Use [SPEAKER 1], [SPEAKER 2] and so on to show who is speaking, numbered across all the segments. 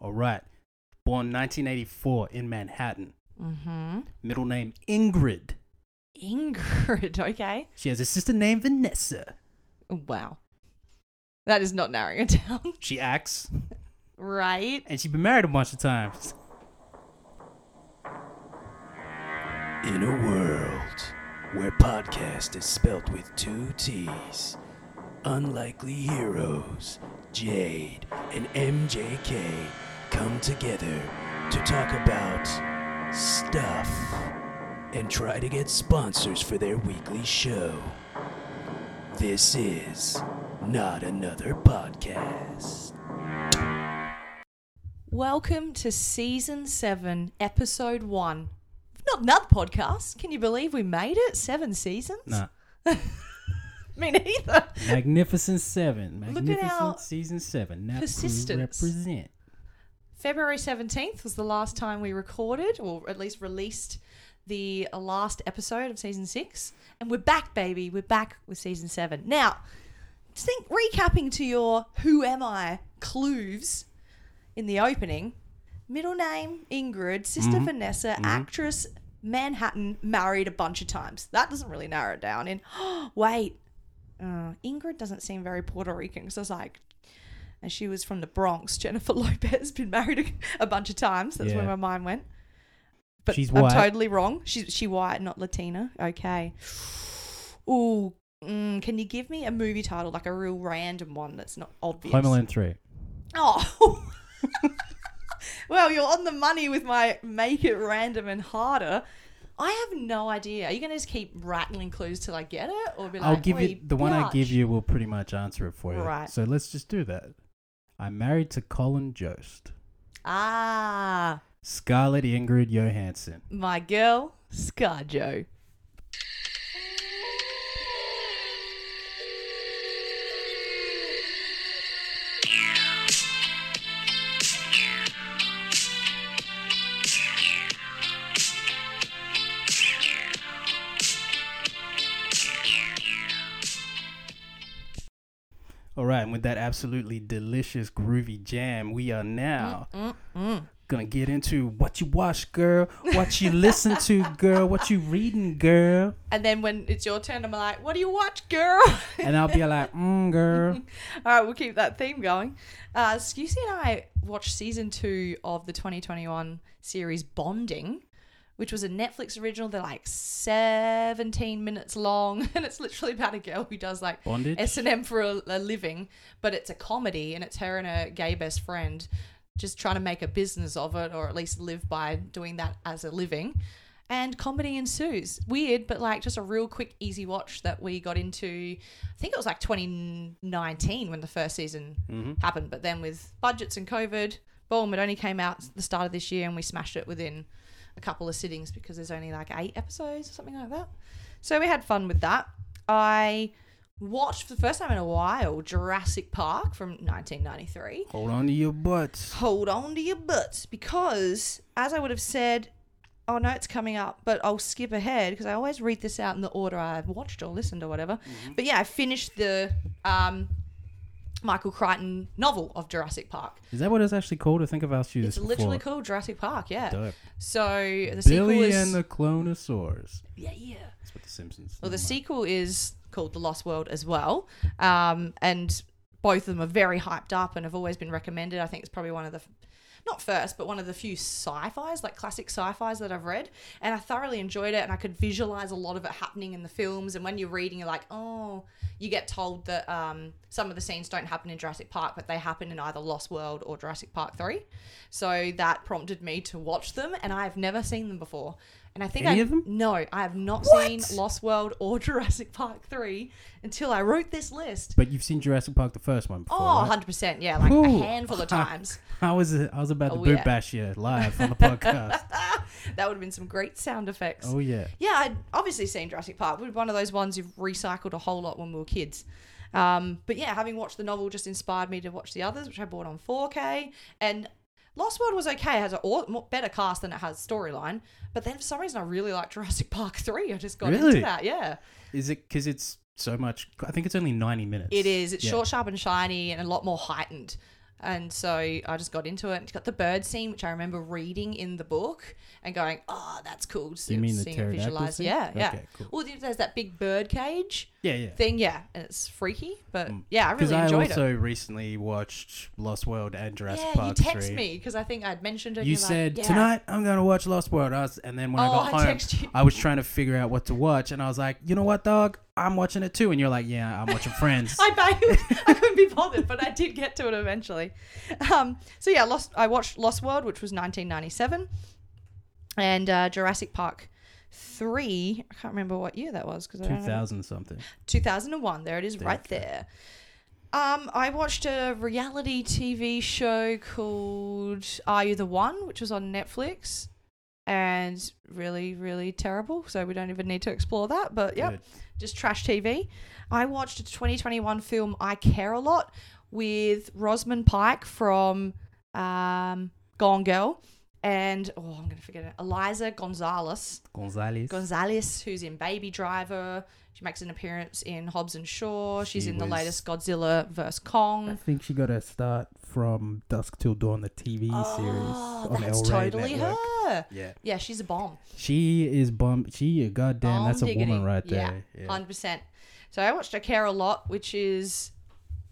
[SPEAKER 1] All right. Born 1984 in Manhattan.
[SPEAKER 2] Mm-hmm.
[SPEAKER 1] Middle name Ingrid.
[SPEAKER 2] Ingrid. Okay.
[SPEAKER 1] She has a sister named Vanessa.
[SPEAKER 2] Wow. That is not narrowing it down.
[SPEAKER 1] She acts,
[SPEAKER 2] right.
[SPEAKER 1] and she's been married a bunch of times.
[SPEAKER 3] In a world where podcast is spelt with two T's, unlikely heroes, Jade and MJK, come together to talk about stuff and try to get sponsors for their weekly show. This is not another podcast.
[SPEAKER 2] Welcome to season seven, episode one. Not another podcast. Can you believe we made it? Seven seasons?
[SPEAKER 1] Nah.
[SPEAKER 2] Me neither.
[SPEAKER 1] Magnificent Seven.
[SPEAKER 2] Look at
[SPEAKER 1] Magnificent
[SPEAKER 2] our
[SPEAKER 1] Season 7. Nap Crew
[SPEAKER 2] persistence.
[SPEAKER 1] represent.
[SPEAKER 2] February 17th was the last time we recorded, or at least released the last episode of season six. And we're back, baby. We're back with season seven. Now, just think, recapping to your Who Am I clues in the opening middle name Ingrid, sister Vanessa, actress Manhattan, married a bunch of times. That doesn't really narrow it down. In, wait, uh, Ingrid doesn't seem very Puerto Rican because I was like, and she was from the Bronx. Jennifer Lopez been married a, a bunch of times. That's where my mind went. But
[SPEAKER 1] She's
[SPEAKER 2] I'm
[SPEAKER 1] white.
[SPEAKER 2] totally wrong. She's she white, not Latina. Okay. Ooh, mm, can you give me a movie title, like a real random one that's not obvious?
[SPEAKER 1] Home Alone 3.
[SPEAKER 2] Oh. well, you're on the money with my make it random and harder. I have no idea. Are you going to just keep rattling clues till I get it, or be like,
[SPEAKER 1] I'll give you
[SPEAKER 2] "Wait,
[SPEAKER 1] the one I give you will pretty much answer it for you.
[SPEAKER 2] Right.
[SPEAKER 1] So let's just do that. I'm married to Colin Jost.
[SPEAKER 2] Ah,
[SPEAKER 1] Scarlett Ingrid Johansson.
[SPEAKER 2] my girl, ScarJo.
[SPEAKER 1] With that absolutely delicious groovy jam, we are now
[SPEAKER 2] Mm-mm.
[SPEAKER 1] gonna get into what you watch, girl, what you listen to, girl, what you reading, girl,
[SPEAKER 2] And then when it's your turn, I'm like, "What do you watch, girl?"
[SPEAKER 1] and I'll be like, mm, girl.
[SPEAKER 2] All right, we'll keep that theme going. Uh, Scusi and I watched season two of the 2021 series Bonding, which was a Netflix original. They're like 17 minutes long, and it's literally about a girl who does like
[SPEAKER 1] Bondage?
[SPEAKER 2] S and M for a, a living, but it's a comedy, and it's her and her gay best friend just trying to make a business of it, or at least live by doing that as a living. And comedy ensues. Weird, but like just a real quick, easy watch that we got into. I think it was like 2019 when the first season mm-hmm. happened, but then with budgets and COVID, boom, it only came out the start of this year, and we smashed it within a couple of sittings because there's only like eight episodes or something like that. So we had fun with that. I watched for the first time in a while Jurassic Park from 1993
[SPEAKER 1] Hold on to your butts.
[SPEAKER 2] hold on to your butts because, as I would have said, oh no, it's coming up, but I'll skip ahead because I always read this out in the order I've watched or listened or whatever. But yeah, I finished the um, Michael Crichton novel of Jurassic Park.
[SPEAKER 1] Is that what it's actually called? I think I've asked you
[SPEAKER 2] It's
[SPEAKER 1] this
[SPEAKER 2] literally called Jurassic Park, yeah.
[SPEAKER 1] Dope.
[SPEAKER 2] So the sequel
[SPEAKER 1] Billy
[SPEAKER 2] is
[SPEAKER 1] and the Clonosaurus.
[SPEAKER 2] yeah, yeah.
[SPEAKER 1] That's what the Simpsons.
[SPEAKER 2] Well, the
[SPEAKER 1] mind.
[SPEAKER 2] sequel is called The Lost World as well, um, and both of them are very hyped up and have always been recommended. I think it's probably one of the, not first, but one of the few sci-fi's, like classic sci-fi's that I've read, and I thoroughly enjoyed it. And I could visualize a lot of it happening in the films. And when you're reading, you're like, oh, you get told that um, some of the scenes don't happen in Jurassic Park, but they happen in either Lost World or Jurassic Park Three. So that prompted me to watch them, and I've never seen them before. And I think
[SPEAKER 1] Any
[SPEAKER 2] I
[SPEAKER 1] of them?
[SPEAKER 2] no, I have not
[SPEAKER 1] What?
[SPEAKER 2] seen Lost World or Jurassic Park 3 until I wrote this list.
[SPEAKER 1] But you've seen Jurassic Park, the first one before.
[SPEAKER 2] Oh,
[SPEAKER 1] right?
[SPEAKER 2] 100%. Yeah, like
[SPEAKER 1] Ooh.
[SPEAKER 2] a handful of times.
[SPEAKER 1] I was I was about to
[SPEAKER 2] Oh,
[SPEAKER 1] boot
[SPEAKER 2] yeah.
[SPEAKER 1] bash you live on the podcast.
[SPEAKER 2] that would have been some great sound effects.
[SPEAKER 1] oh yeah.
[SPEAKER 2] Yeah, I'd obviously seen Jurassic Park. It was one of those ones you've recycled a whole lot when we were kids. Um, but yeah, having watched the novel just inspired me to watch the others, which I bought on 4K. And Lost World was okay. It has a better cast than it has storyline. But then for some reason, I really like Jurassic Park 3. I just got
[SPEAKER 1] Really?
[SPEAKER 2] into that. Yeah.
[SPEAKER 1] Is it because it's so much? I think it's only ninety minutes.
[SPEAKER 2] It is. It's
[SPEAKER 1] Yeah.
[SPEAKER 2] short, sharp, and shiny, and a lot more heightened. And so I just got into it. It's got the bird scene, which I remember reading in the book and going, "Oh, that's cool."
[SPEAKER 1] You mean the pterodactyl?
[SPEAKER 2] Yeah, yeah.
[SPEAKER 1] Okay, cool.
[SPEAKER 2] Well, there's that big bird cage
[SPEAKER 1] Yeah, yeah.
[SPEAKER 2] thing, yeah, and it's freaky, but
[SPEAKER 1] Mm.
[SPEAKER 2] yeah, I
[SPEAKER 1] Because
[SPEAKER 2] really
[SPEAKER 1] I
[SPEAKER 2] enjoyed
[SPEAKER 1] also
[SPEAKER 2] it.
[SPEAKER 1] recently watched Lost World and Jurassic
[SPEAKER 2] Yeah,
[SPEAKER 1] Park
[SPEAKER 2] you text
[SPEAKER 1] 3.
[SPEAKER 2] me because I think I'd mentioned it. and
[SPEAKER 1] You
[SPEAKER 2] you're like,
[SPEAKER 1] said
[SPEAKER 2] yeah.
[SPEAKER 1] tonight I'm gonna watch Lost World. I was, and then when I
[SPEAKER 2] Oh,
[SPEAKER 1] got
[SPEAKER 2] I
[SPEAKER 1] home,
[SPEAKER 2] text you.
[SPEAKER 1] I was trying to figure out what to watch, and I was like, you know what, dog, I'm watching it too. And you're like, yeah, I'm watching Friends.
[SPEAKER 2] I bailed. I couldn't be bothered, but I did get to it eventually. Um, so yeah, Lost. I watched Lost World, which was 1997, and uh, Jurassic Park three. I can't remember what year that was because I don't have it.
[SPEAKER 1] 2000 something.
[SPEAKER 2] 2001. There it is,
[SPEAKER 1] There
[SPEAKER 2] right there. Um, I watched a reality TV show called Are You the One, which was on Netflix, and really, really terrible. So we don't even need to explore that. But yeah, just trash TV. I watched a 2021 film I Care a Lot with Rosamund Pike from um, Gone Girl and oh, I'm gonna forget it. Eliza Gonzalez.
[SPEAKER 1] Gonzalez.
[SPEAKER 2] Gonzalez, who's in Baby Driver. She makes an appearance in Hobbs and Shaw. She's
[SPEAKER 1] She
[SPEAKER 2] in the latest Godzilla vs Kong.
[SPEAKER 1] I think she got her start from Dusk Till Dawn, the TV
[SPEAKER 2] Oh,
[SPEAKER 1] series on
[SPEAKER 2] that's totally
[SPEAKER 1] Network.
[SPEAKER 2] her.
[SPEAKER 1] Yeah,
[SPEAKER 2] Yeah, she's a bomb.
[SPEAKER 1] she is bomb. She, goddamn,
[SPEAKER 2] Bomb
[SPEAKER 1] that's a
[SPEAKER 2] diggity.
[SPEAKER 1] woman right there. Yeah.
[SPEAKER 2] Hundred percent. So I watched I Care a Lot, which is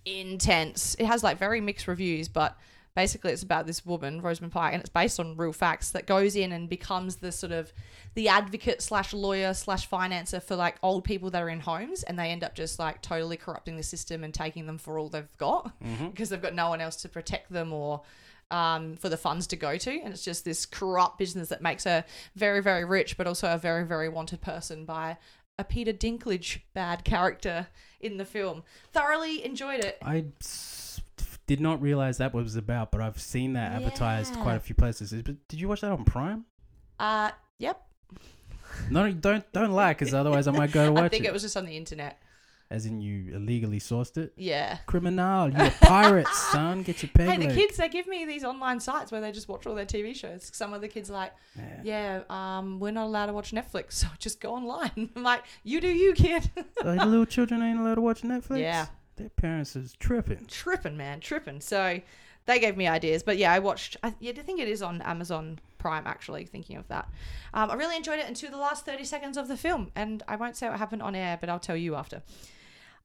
[SPEAKER 2] intense. It has like very mixed reviews, but basically it's about this woman, Rosamund Pike, and it's based on real facts that goes in and becomes the sort of the advocate slash lawyer slash financer for like old people that are in homes, and they end up just like totally corrupting the system and taking them for all they've got because they've got no one else to protect them or um, for the funds to go to. And it's just this corrupt business that makes her very, very rich, but also a very, very wanted person by a Peter Dinklage bad character in the film. Thoroughly enjoyed it.
[SPEAKER 1] I did not realize that was about, but I've seen that advertised
[SPEAKER 2] Yeah.
[SPEAKER 1] quite a few places. Is- But did you watch that on Prime?
[SPEAKER 2] Uh, yep.
[SPEAKER 1] No, don't don't lie, because otherwise I might go to watch
[SPEAKER 2] I think
[SPEAKER 1] it.
[SPEAKER 2] it was just on the internet.
[SPEAKER 1] As in, you illegally sourced it.
[SPEAKER 2] Yeah.
[SPEAKER 1] Criminal, you're a pirate, son. Get your peg
[SPEAKER 2] Hey, the
[SPEAKER 1] leg.
[SPEAKER 2] kids, they give me these online sites where they just watch all their TV shows. Some of the kids are like,
[SPEAKER 1] Yeah.
[SPEAKER 2] yeah, um, we're not allowed to watch Netflix, so just go online. I'm like, you do you, kid.
[SPEAKER 1] So the little children ain't allowed to watch Netflix.
[SPEAKER 2] Yeah.
[SPEAKER 1] Their parents is tripping.
[SPEAKER 2] tripping, man, tripping. So they gave me ideas, but yeah, I watched. I, yeah, I think it is on Amazon Prime. Actually, thinking of that, um, I really enjoyed it until the last thirty seconds of the film, and I won't say what happened on air, but I'll tell you after.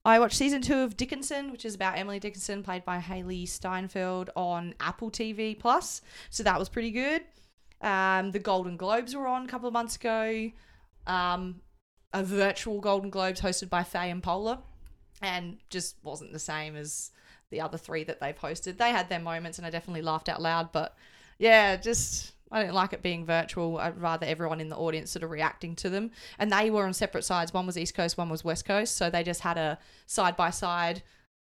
[SPEAKER 2] I watched season two of Dickinson, which is about Emily Dickinson, played by Hailee Steinfeld, on Apple TV Plus. So that was pretty good. Um, the Golden Globes were on a couple of months ago. Um, a virtual Golden Globes hosted by Fey and Poehler, and just wasn't the same as the other three that they've hosted. They had their moments, and I definitely laughed out loud. But yeah, just I didn't like it being virtual. I'd rather everyone in the audience sort of reacting to them. And they were on separate sides. One was East Coast, one was West Coast. So they just had a side by side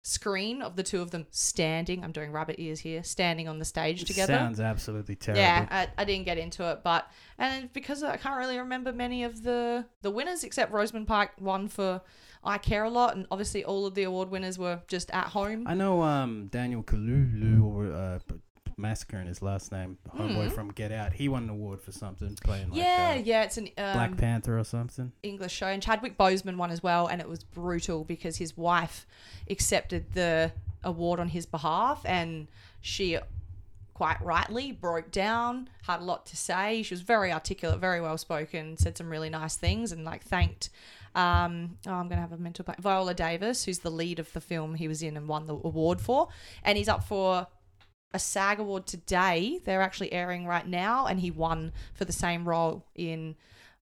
[SPEAKER 2] screen of the two of them standing. I'm doing rabbit ears here, standing on the stage together.
[SPEAKER 1] Sounds absolutely terrible.
[SPEAKER 2] Yeah, I, I didn't get into it, but and because I can't really remember many of the the winners except Rosamund Pike won for I Care a Lot, and obviously all of the award winners were just at home.
[SPEAKER 1] I know um, Daniel Kaluuya, or uh, p- massacring his last name, homeboy
[SPEAKER 2] Hmm.
[SPEAKER 1] from Get Out. He won an award for something playing like
[SPEAKER 2] yeah,
[SPEAKER 1] uh,
[SPEAKER 2] yeah, it's an um,
[SPEAKER 1] Black Panther or something.
[SPEAKER 2] English show, and Chadwick Boseman won as well, and it was brutal because his wife accepted the award on his behalf, and she quite rightly broke down, had a lot to say. She was very articulate, very well spoken, said some really nice things, and like thanked. Um, oh, I'm gonna have a mental blank. Viola Davis, who's the lead of the film he was in and won the award for, and he's up for a SAG award today. They're actually airing right now, and he won for the same role in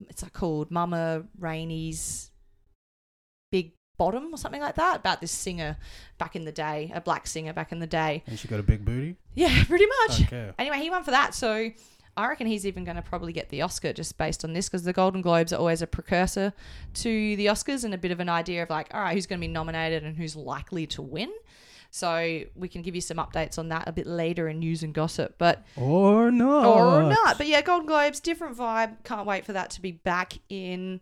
[SPEAKER 2] it's like called Mama Rainey's Big Bottom or something like that about this singer back in the day, a black singer back in the day.
[SPEAKER 1] And she got a big booty.
[SPEAKER 2] Yeah, pretty much.
[SPEAKER 1] Okay.
[SPEAKER 2] Anyway, he won for that, so I reckon he's even going to probably get the Oscar just based on this because the Golden Globes are always a precursor to the Oscars and a bit of an idea of like, all right, who's going to be nominated and who's likely to win. So we can give you some updates on that a bit later in news and gossip, but
[SPEAKER 1] Or not.
[SPEAKER 2] or not. But yeah, Golden Globes, different vibe. Can't wait for that to be back in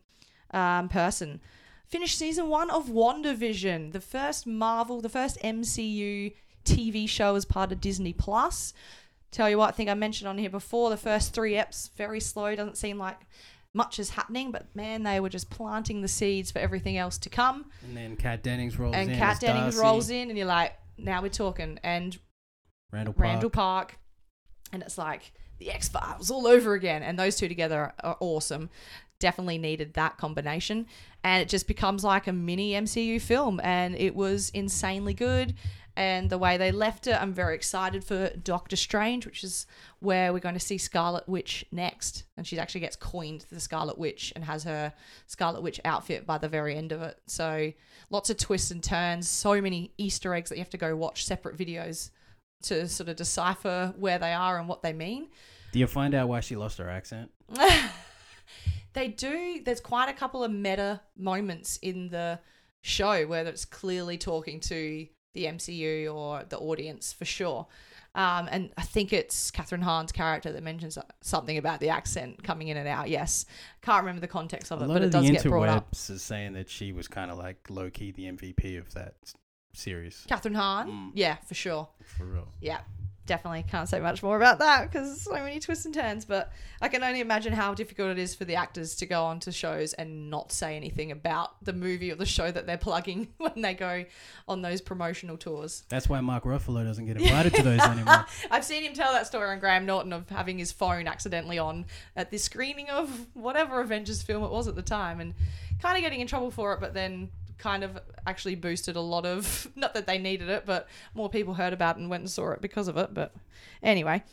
[SPEAKER 2] um, person. Finished season one of WandaVision, the first Marvel, the first MCU TV show as part of Disney Plus. Tell you what, I think I mentioned on here before, the first three eps very slow. Doesn't seem like much is happening, but man, they were just planting the seeds for everything else to come
[SPEAKER 1] And then Kat Dennings rolls
[SPEAKER 2] and
[SPEAKER 1] in.
[SPEAKER 2] Kat Dennings
[SPEAKER 1] Darcy.
[SPEAKER 2] rolls in, and you're like, now we're talking. And
[SPEAKER 1] Randall Park.
[SPEAKER 2] Randall Park, and it's like the X Files all over again. And those two together are awesome. Definitely needed that combination, and it just becomes like a mini MCU film, and it was insanely good. And the way they left it, I'm very excited for Doctor Strange, which is where we're going to see Scarlet Witch next. And she actually gets coined the Scarlet Witch and has her Scarlet Witch outfit by the very end of it. So lots of twists and turns, so many Easter eggs that you have to go watch separate videos to sort of decipher where they are and what they mean.
[SPEAKER 1] Do you find out why she lost her accent?
[SPEAKER 2] they do. There's quite a couple of meta moments in the show where it's clearly talking to the MCU or the audience for sure. Um, and I think it's Kathryn Hahn's character that mentions something about the accent coming in and out. Yes, can't remember the context of it, but it does get brought up.
[SPEAKER 1] is saying that she was kind of like low key the MVP of that series.
[SPEAKER 2] Kathryn Hahn,
[SPEAKER 1] Mm.
[SPEAKER 2] yeah, for sure.
[SPEAKER 1] For real.
[SPEAKER 2] Yeah, definitely can't say much more about that because so many twists and turns. But I can only imagine how difficult it is for the actors to go on to shows and not say anything about the movie or the show that they're plugging when they go on those promotional tours.
[SPEAKER 1] That's why Mark Ruffalo doesn't get invited to those anymore.
[SPEAKER 2] I've seen him tell that story on Graham Norton of having his phone accidentally on at the screening of whatever Avengers film it was at the time and kind of getting in trouble for it, but then kind of actually boosted a lot of, not that they needed it, but more people heard about it and went and saw it because of it. But anyway,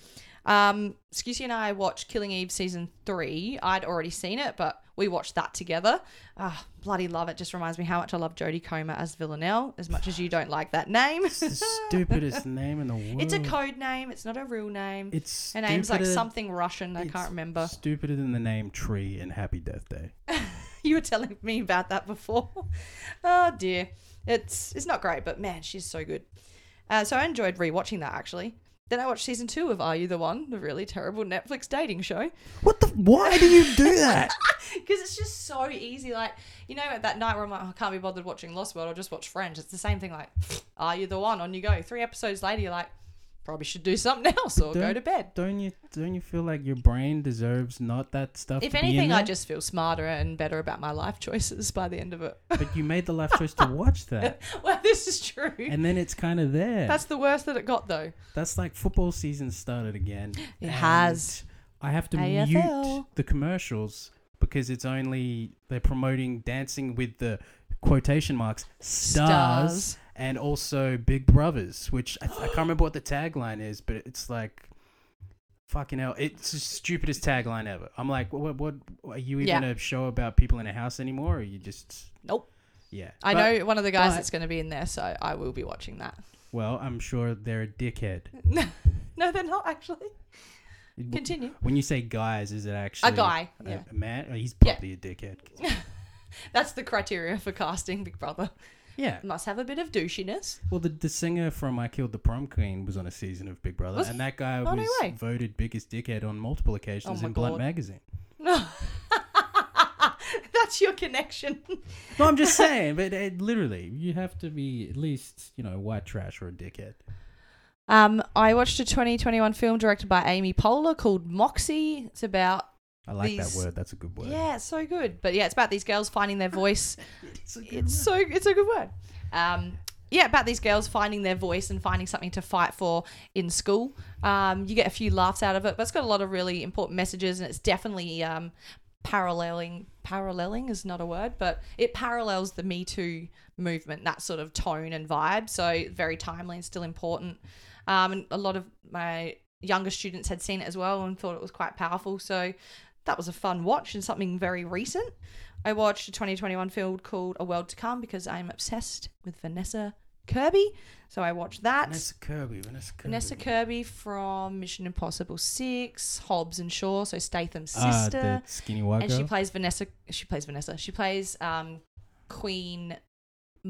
[SPEAKER 2] um, Scusi and I watched Killing Eve season three. I'd already seen it, but we watched that together. Ah, bloody love it. Just reminds me how much I love Jodie Comer as Villanelle, as much as you don't like that name.
[SPEAKER 1] It's the stupidest name in the world.
[SPEAKER 2] It's a code name. It's not a real name.
[SPEAKER 1] It's
[SPEAKER 2] Her name's like something Russian. I can't remember.
[SPEAKER 1] Stupider than the name Tree in Happy Death Day.
[SPEAKER 2] You were telling me about that before. oh dear, it's it's not great, but man, she's so good. Uh, so I enjoyed rewatching that actually. Then I watched season two of Are You the One, the really terrible Netflix dating show,
[SPEAKER 1] What the? Why do you do that?
[SPEAKER 2] because it's just so easy. Like you know, at that night where I'm like, oh, I can't be bothered watching Lost World, I'll just watch Friends. It's the same thing. Like, Are You the One? On you go. Three episodes later, you're like, probably should do something else or go to bed.
[SPEAKER 1] don't you? Don't you feel like your brain deserves not that stuff?
[SPEAKER 2] If
[SPEAKER 1] to be in
[SPEAKER 2] anything, I just feel smarter and better about my life choices by the end of it.
[SPEAKER 1] But you made the life choice to watch that,
[SPEAKER 2] well, this is true.
[SPEAKER 1] and then it's kind of there.
[SPEAKER 2] That's the worst that it got, though.
[SPEAKER 1] That's like football season started again.
[SPEAKER 2] It has.
[SPEAKER 1] I have to
[SPEAKER 2] AFL.
[SPEAKER 1] mute the commercials because it's only they're promoting Dancing with the quotation marks stars,
[SPEAKER 2] Stars.
[SPEAKER 1] And also Big Brothers, which I, I can't remember what the tagline is, but it's like. Fucking hell! It's the stupidest tagline ever. I'm like, what? What? what are you even
[SPEAKER 2] Yeah.
[SPEAKER 1] a show about people in a house anymore? Or are you just?
[SPEAKER 2] Nope.
[SPEAKER 1] Yeah.
[SPEAKER 2] I
[SPEAKER 1] But-
[SPEAKER 2] know one of the guys
[SPEAKER 1] but-
[SPEAKER 2] that's going to be in there, so I will be watching that.
[SPEAKER 1] Well, I'm sure they're a dickhead.
[SPEAKER 2] no, they're not actually. Continue.
[SPEAKER 1] When you say guys, is it actually A
[SPEAKER 2] guy,
[SPEAKER 1] A,
[SPEAKER 2] yeah.
[SPEAKER 1] a man? Oh, he's
[SPEAKER 2] Yeah.
[SPEAKER 1] probably a dickhead.
[SPEAKER 2] That's the criteria for casting Big Brother.
[SPEAKER 1] Yeah.
[SPEAKER 2] Must have a bit of douchiness.
[SPEAKER 1] Well, the, the singer from I Killed the Prom Queen was on a season of Big Brother,
[SPEAKER 2] Was
[SPEAKER 1] and that guy
[SPEAKER 2] Oh, no
[SPEAKER 1] was
[SPEAKER 2] way.
[SPEAKER 1] voted biggest dickhead on multiple occasions
[SPEAKER 2] Oh my
[SPEAKER 1] in Blunt
[SPEAKER 2] God.
[SPEAKER 1] magazine.
[SPEAKER 2] That's your connection.
[SPEAKER 1] No, I'm just saying, but it, literally, you have to be at least, you know, white trash or a dickhead.
[SPEAKER 2] Um, I watched a 2021 film directed by Amy Poehler called Moxie. It's about
[SPEAKER 1] I like
[SPEAKER 2] These-
[SPEAKER 1] that word. That's a good word.
[SPEAKER 2] yeah, it's so good. But yeah, it's about these girls finding their voice
[SPEAKER 1] It's a good
[SPEAKER 2] it's so it's a good word. Um, yeah, about these girls finding their voice and finding something to fight for in school. Um, you get a few laughs out of it, but it's got a lot of really important messages, and it's definitely um, paralleling. Paralleling is not a word, but it parallels the Me Too movement, that sort of tone and vibe. So very timely and still important. Um, and a lot of my younger students had seen it as well and thought it was quite powerful. So that was a fun watch and something very recent. I watched a 2021 film called A World to Come because I'm obsessed with Vanessa Kirby. So I watched that.
[SPEAKER 1] Vanessa Kirby. Vanessa Kirby.
[SPEAKER 2] Vanessa Kirby from Mission Impossible 6, Hobbs and Shaw, so Statham's
[SPEAKER 1] Ah,
[SPEAKER 2] sister.
[SPEAKER 1] the skinny white
[SPEAKER 2] and
[SPEAKER 1] girl.
[SPEAKER 2] she plays Vanessa she plays Vanessa. She plays um, Queen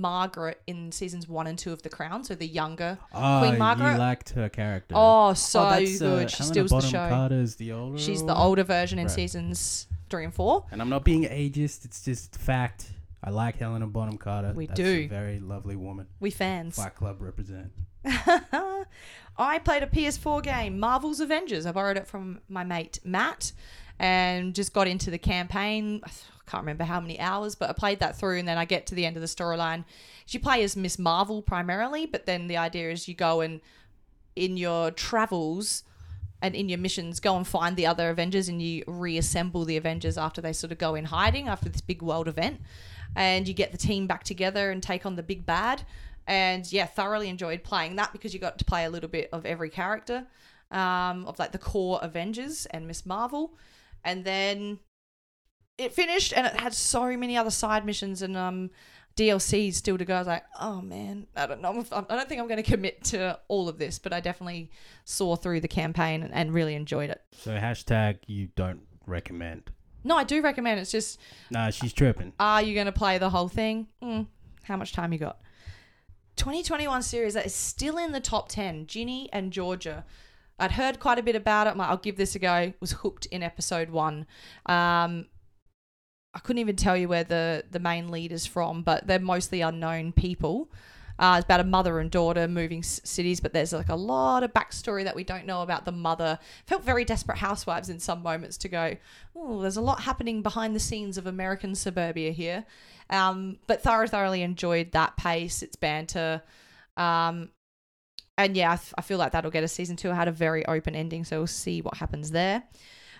[SPEAKER 2] Margaret in seasons 1 and 2 of The Crown, so the younger.
[SPEAKER 1] oh,
[SPEAKER 2] Queen Margaret.
[SPEAKER 1] you liked her character.
[SPEAKER 2] Oh, so
[SPEAKER 1] that's, uh,
[SPEAKER 2] good. she
[SPEAKER 1] Helena
[SPEAKER 2] steals the show.
[SPEAKER 1] Carter's the older
[SPEAKER 2] She's the older version in
[SPEAKER 1] Right.
[SPEAKER 2] seasons 3 and 4.
[SPEAKER 1] And I'm not being ageist. It's just fact. I like Helena Bonham Carter.
[SPEAKER 2] We
[SPEAKER 1] That's
[SPEAKER 2] do.
[SPEAKER 1] A very lovely woman.
[SPEAKER 2] We fans.
[SPEAKER 1] Fight Club represent.
[SPEAKER 2] I played a PS4 game, Marvel's Avengers. I borrowed it from my mate Matt and just got into the campaign. Can't remember how many hours, but I played that through and then I get to the end of the storyline. You play as Miss Marvel primarily, but then the idea is you go and in your travels and in your missions go and find the other Avengers and you reassemble the Avengers after they sort of go in hiding after this big world event. And you get the team back together and take on the big bad. And yeah, thoroughly enjoyed playing that because you got to play a little bit of every character um, of like the core Avengers and Miss Marvel. And then it finished and it had so many other side missions and um, DLCs still to go. I was like, oh man, I don't know. I'm, don't think I'm going to commit to all of this, but I definitely saw through the campaign and, and really enjoyed it.
[SPEAKER 1] So hashtag you don't recommend.
[SPEAKER 2] No, I do recommend. It's just,
[SPEAKER 1] Nah, she's tripping.
[SPEAKER 2] are you going to play the whole thing? Mm, how much time you got? 2021 series that is still in the top 10. Ginny and Georgia. I'd heard quite a bit about it. Like, I'll give this a go. Was hooked in episode one. Um, I couldn't even tell you where the the main lead is from, but they're mostly unknown people. Uh, it's about a mother and daughter moving s- cities, but there's like a lot of backstory that we don't know about the mother. Felt very desperate housewives in some moments to go, oh, there's a lot happening behind the scenes of American suburbia here. Um, but thorough, thoroughly enjoyed that pace, its banter. Um, and yeah, I, f- I feel like that'll get a season two. It had a very open ending, so we'll see what happens there.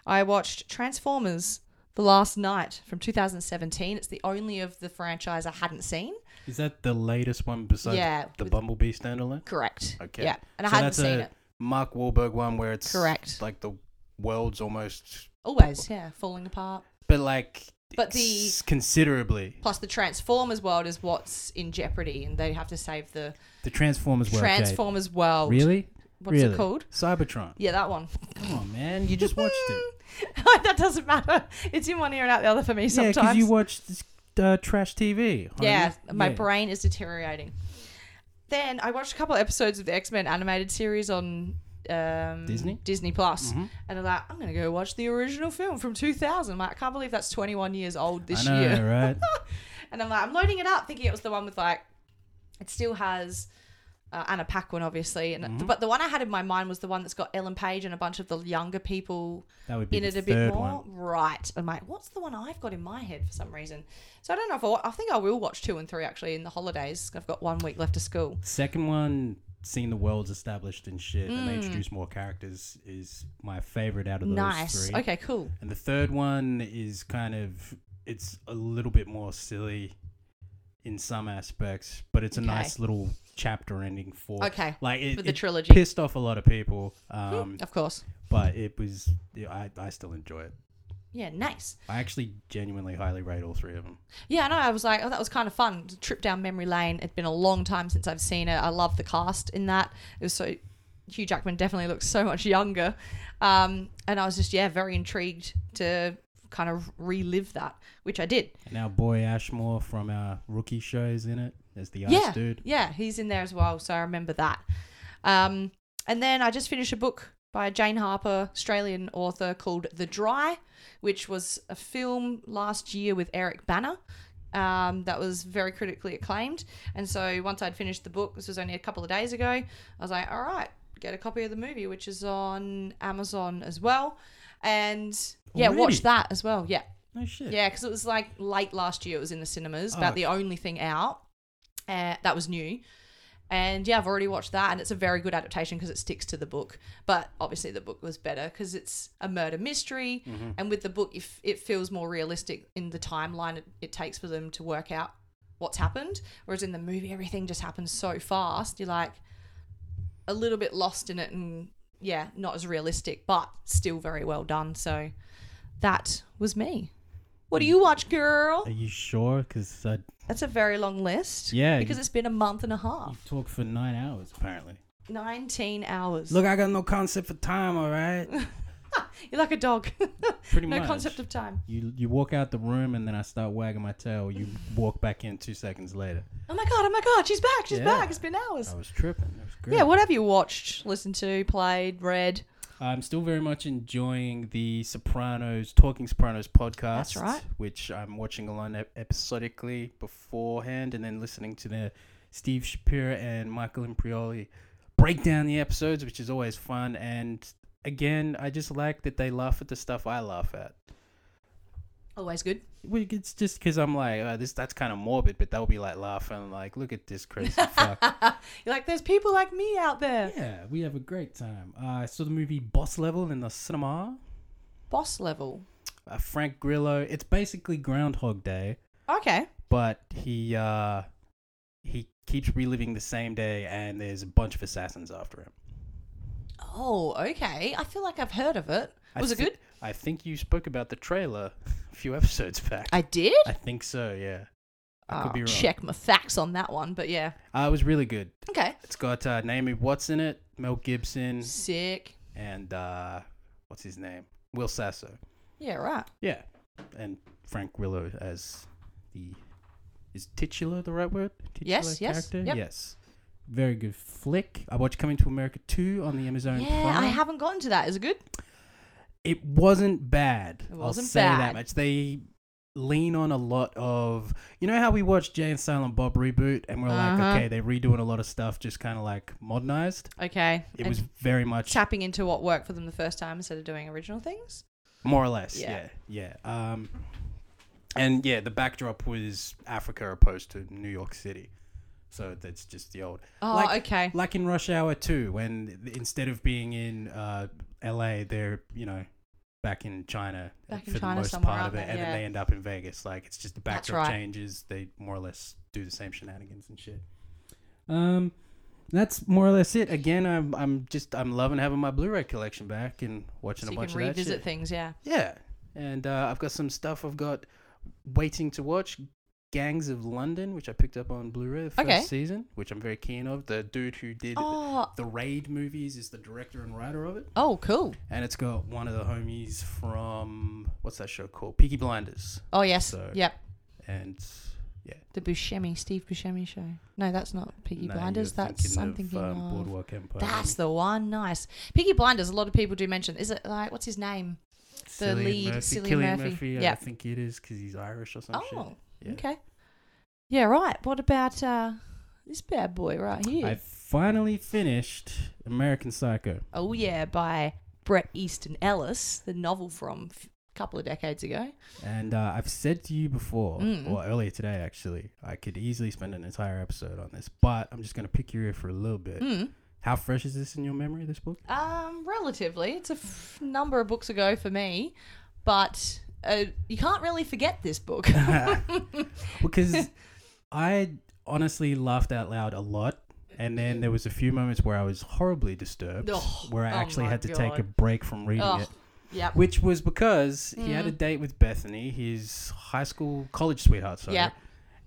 [SPEAKER 2] I watched Transformers The Last Knight from 2017. It's the only of the franchise I hadn't seen.
[SPEAKER 1] Is that the latest one besides
[SPEAKER 2] yeah,
[SPEAKER 1] the
[SPEAKER 2] with-
[SPEAKER 1] Bumblebee standalone?
[SPEAKER 2] correct.
[SPEAKER 1] Okay.
[SPEAKER 2] Yeah, and I
[SPEAKER 1] So
[SPEAKER 2] hadn't seen it.
[SPEAKER 1] Mark Wahlberg one where it's
[SPEAKER 2] Correct.
[SPEAKER 1] like the world's almost,
[SPEAKER 2] Always, yeah, falling apart.
[SPEAKER 1] but like,
[SPEAKER 2] But the-
[SPEAKER 1] considerably
[SPEAKER 2] Plus, the Transformers world is what's in jeopardy, and they have to save the
[SPEAKER 1] the Transformers okay.
[SPEAKER 2] Transformers world.
[SPEAKER 1] Really?
[SPEAKER 2] What's
[SPEAKER 1] really?
[SPEAKER 2] it called?
[SPEAKER 1] Cybertron.
[SPEAKER 2] Yeah, that one.
[SPEAKER 1] Come on, man. You just watched it.
[SPEAKER 2] that doesn't matter. It's in one ear and out the other for me sometimes.
[SPEAKER 1] yeah, because you watched uh, trash TV. honey.
[SPEAKER 2] Yeah, my
[SPEAKER 1] Yeah.
[SPEAKER 2] brain is deteriorating. Then I watched a couple of episodes of the X Men animated series on um,
[SPEAKER 1] Disney?
[SPEAKER 2] Disney Plus,
[SPEAKER 1] Mhm.
[SPEAKER 2] and I'm like, I'm gonna go watch the original film from 2000. I'm like, I can't believe that's 21 years old this
[SPEAKER 1] know,
[SPEAKER 2] year.
[SPEAKER 1] right?
[SPEAKER 2] And I'm like, I'm loading it up, thinking it was the one with like, it still has uh, Anna Paquin, obviously, and
[SPEAKER 1] Mhm.
[SPEAKER 2] but the one I had in my mind was the one that's got Ellen Page and a bunch of the younger people
[SPEAKER 1] That would be
[SPEAKER 2] in it a bit more.
[SPEAKER 1] one.
[SPEAKER 2] Right. I'm like, what's the one I've got in my head for some reason? So I don't know if I, wa- I think I will watch two and three actually in the holidays. I've got one week left of school.
[SPEAKER 1] Second one, seeing the worlds established and shit, and they
[SPEAKER 2] Mm.
[SPEAKER 1] introduce more characters, is my favorite out of those
[SPEAKER 2] Nice.
[SPEAKER 1] three.
[SPEAKER 2] Okay, cool.
[SPEAKER 1] And the third one is kind of it's a little bit more silly in some aspects, but it's a
[SPEAKER 2] Okay.
[SPEAKER 1] nice little chapter ending for
[SPEAKER 2] Okay.
[SPEAKER 1] like it,
[SPEAKER 2] For the
[SPEAKER 1] it
[SPEAKER 2] trilogy.
[SPEAKER 1] pissed off a lot of people, um,
[SPEAKER 2] Of course.
[SPEAKER 1] but it was I I still enjoy it.
[SPEAKER 2] Yeah, nice.
[SPEAKER 1] I actually genuinely highly rate all three of them.
[SPEAKER 2] Yeah, I know. I was like, oh, that was kind of fun. Trip down memory lane. It's been a long time since I've seen it. I love the cast in that. It was so Hugh Jackman definitely looks so much younger, um, and I was just yeah very intrigued to kind of relive that, which I did.
[SPEAKER 1] And our boy Ashmore from our rookie show is in it as the ice dude.
[SPEAKER 2] yeah, he's in there as well. So I remember that. Um, and then I just finished a book by Jane Harper, Australian author, called The Dry, which was a film last year with Eric Bana. Um, that was very critically acclaimed. And so once I'd finished the book, this was only a couple of days ago, I was like, all right, get a copy of the movie, which is on Amazon as well. And yeah,
[SPEAKER 1] Already?
[SPEAKER 2] watch that as well. Yeah.
[SPEAKER 1] No shit.
[SPEAKER 2] Yeah, because it was like late last year. It was in the cinemas.
[SPEAKER 1] Oh.
[SPEAKER 2] About the only thing out uh, that was new. And yeah, I've already watched that, and it's a very good adaptation because it sticks to the book. But obviously, the book was better because it's a murder mystery,
[SPEAKER 1] Mm-hmm.
[SPEAKER 2] and with the book, if it feels more realistic in the timeline it, it takes for them to work out what's happened. Whereas in the movie, everything just happens so fast. You're like a little bit lost in it, and yeah, not as realistic, but still very well done. So that was me. What do mm. you watch, girl?
[SPEAKER 1] Are you sure? Because I
[SPEAKER 2] That's a very long list.
[SPEAKER 1] Yeah,
[SPEAKER 2] Because it's been a month and a half.
[SPEAKER 1] you
[SPEAKER 2] half.
[SPEAKER 1] talk for nine hours apparently.
[SPEAKER 2] 19 hours.
[SPEAKER 1] Look, I got no concept for time. All right,
[SPEAKER 2] You're like a dog.
[SPEAKER 1] pretty
[SPEAKER 2] no
[SPEAKER 1] much.
[SPEAKER 2] concept of time.
[SPEAKER 1] You you walk out the room and then I start wagging my tail. You walk back in two seconds later.
[SPEAKER 2] Oh my god, oh my god, she's back, she's
[SPEAKER 1] Yeah.
[SPEAKER 2] back. It's been hours.
[SPEAKER 1] I was tripping. It was great.
[SPEAKER 2] Yeah, what have you watched, listened to, played, read?
[SPEAKER 1] I'm still very much enjoying the Sopranos, Talking Sopranos podcast.
[SPEAKER 2] That's right.
[SPEAKER 1] Which I'm watching along ep- episodically beforehand and then listening to the Steve Schirripa and Michael Imperioli break down the episodes, which is always fun. And again, I just like that they laugh at the stuff I laugh at.
[SPEAKER 2] Always good.
[SPEAKER 1] Well, It's just because I'm like, uh, this that's kind of morbid, but they'll be like laughing, like, look at this crazy fuck.
[SPEAKER 2] You're like, there's people like me out there.
[SPEAKER 1] yeah, we have a great time. Uh, I saw the movie Boss Level in the cinema.
[SPEAKER 2] Boss level.
[SPEAKER 1] Uh, Frank Grillo. It's basically Groundhog Day,
[SPEAKER 2] Okay.
[SPEAKER 1] but he uh, he keeps reliving the same day, and there's a bunch of assassins after him.
[SPEAKER 2] Oh, okay. I feel like I've heard of it.
[SPEAKER 1] I
[SPEAKER 2] Was it
[SPEAKER 1] thi-
[SPEAKER 2] good?
[SPEAKER 1] I think you spoke about the trailer a few episodes back.
[SPEAKER 2] I did.
[SPEAKER 1] I think so. Yeah, I could
[SPEAKER 2] Oh,
[SPEAKER 1] be wrong.
[SPEAKER 2] check my facts on that one, but yeah.
[SPEAKER 1] Uh, it was really good.
[SPEAKER 2] Okay.
[SPEAKER 1] It's got uh, Naomi Watts in it, Mel Gibson,
[SPEAKER 2] Sick.
[SPEAKER 1] and uh, what's his name? Will Sasso.
[SPEAKER 2] Yeah, right.
[SPEAKER 1] Yeah, and Frank Grillo as the is titular the right word? Titular
[SPEAKER 2] Yes, yes,
[SPEAKER 1] character?
[SPEAKER 2] yep.
[SPEAKER 1] Yes. Very good flick. I watched Coming to America 2 on the Amazon
[SPEAKER 2] Yeah,
[SPEAKER 1] Prime.
[SPEAKER 2] I haven't gotten to that. Is it good?
[SPEAKER 1] It wasn't bad.
[SPEAKER 2] It wasn't
[SPEAKER 1] I'll say
[SPEAKER 2] bad.
[SPEAKER 1] that much. They lean on a lot of you know how we watched Jay and Silent Bob reboot and we're
[SPEAKER 2] Uh-huh.
[SPEAKER 1] like, okay, they're redoing a lot of stuff just kind of like modernized.
[SPEAKER 2] Okay.
[SPEAKER 1] It
[SPEAKER 2] And
[SPEAKER 1] was very much
[SPEAKER 2] tapping into what worked for them the first time instead of doing original things.
[SPEAKER 1] more or less.
[SPEAKER 2] Yeah.
[SPEAKER 1] Yeah, yeah. Um, and yeah, the backdrop was Africa opposed to New York City. So that's just the old.
[SPEAKER 2] Oh,
[SPEAKER 1] Like-
[SPEAKER 2] okay.
[SPEAKER 1] Like in Rush Hour 2, when instead of being in uh, LA, they're, you know, back in China
[SPEAKER 2] Back in
[SPEAKER 1] for
[SPEAKER 2] China
[SPEAKER 1] the most part of it. And
[SPEAKER 2] Yeah.
[SPEAKER 1] then they end up in Vegas. Like, it's just the backdrop
[SPEAKER 2] right.
[SPEAKER 1] changes. They more or less do the same shenanigans and shit. Um, that's more or less it. Again, I'm I'm just I'm loving having my Blu-ray collection back and watching
[SPEAKER 2] So
[SPEAKER 1] a bunch of that
[SPEAKER 2] revisit
[SPEAKER 1] shit.
[SPEAKER 2] things, yeah.
[SPEAKER 1] Yeah, and uh, I've got some stuff I've got waiting to watch. Gangs of London, which I picked up on Blu-ray the first
[SPEAKER 2] Okay.
[SPEAKER 1] season, which I'm very keen of. The dude who did
[SPEAKER 2] Oh,
[SPEAKER 1] the Raid movies is the director and writer of it,
[SPEAKER 2] oh, cool.
[SPEAKER 1] and it's got one of the homies from what's that show called? Peaky Blinders,
[SPEAKER 2] Oh, yes.
[SPEAKER 1] So-
[SPEAKER 2] yep.
[SPEAKER 1] and yeah,
[SPEAKER 2] The Buscemi, Steve Buscemi show. No, that's not Peaky
[SPEAKER 1] no,
[SPEAKER 2] Blinders. That's I'm
[SPEAKER 1] of,
[SPEAKER 2] thinking
[SPEAKER 1] um,
[SPEAKER 2] of.
[SPEAKER 1] Boardwalk Empire.
[SPEAKER 2] That's the one. Nice. Peaky Blinders. A lot of people do mention. Is it like what's his name?
[SPEAKER 1] Cillian
[SPEAKER 2] lead,
[SPEAKER 1] Murphy,
[SPEAKER 2] Cillian
[SPEAKER 1] Cillian
[SPEAKER 2] Murphy.
[SPEAKER 1] Murphy.
[SPEAKER 2] Yeah.
[SPEAKER 1] I think it is because he's Irish or some
[SPEAKER 2] oh,
[SPEAKER 1] shit. Yeah.
[SPEAKER 2] okay. Yeah, right. What about uh, this bad boy right here?
[SPEAKER 1] I finally finished American Psycho.
[SPEAKER 2] Oh yeah, by Bret Easton Ellis, the novel from f- a couple of decades ago.
[SPEAKER 1] And uh, I've said to you before,
[SPEAKER 2] Mm.
[SPEAKER 1] or earlier today actually, I could easily spend an entire episode on this, but I'm just going to pick your ear for a little bit.
[SPEAKER 2] Mm.
[SPEAKER 1] How fresh is this in your memory, this book?
[SPEAKER 2] Um, relatively, it's a f- number of books ago for me, but uh, you can't really forget this book.
[SPEAKER 1] because I honestly laughed out loud a lot. And then there was a few moments where I was horribly disturbed,
[SPEAKER 2] Oh,
[SPEAKER 1] where I
[SPEAKER 2] oh
[SPEAKER 1] actually
[SPEAKER 2] my
[SPEAKER 1] had to take a break from reading
[SPEAKER 2] oh,
[SPEAKER 1] it.
[SPEAKER 2] yep.
[SPEAKER 1] Which was because he had a
[SPEAKER 2] Mm.
[SPEAKER 1] date with Bethany, his high school college sweetheart, sorry.
[SPEAKER 2] Yep.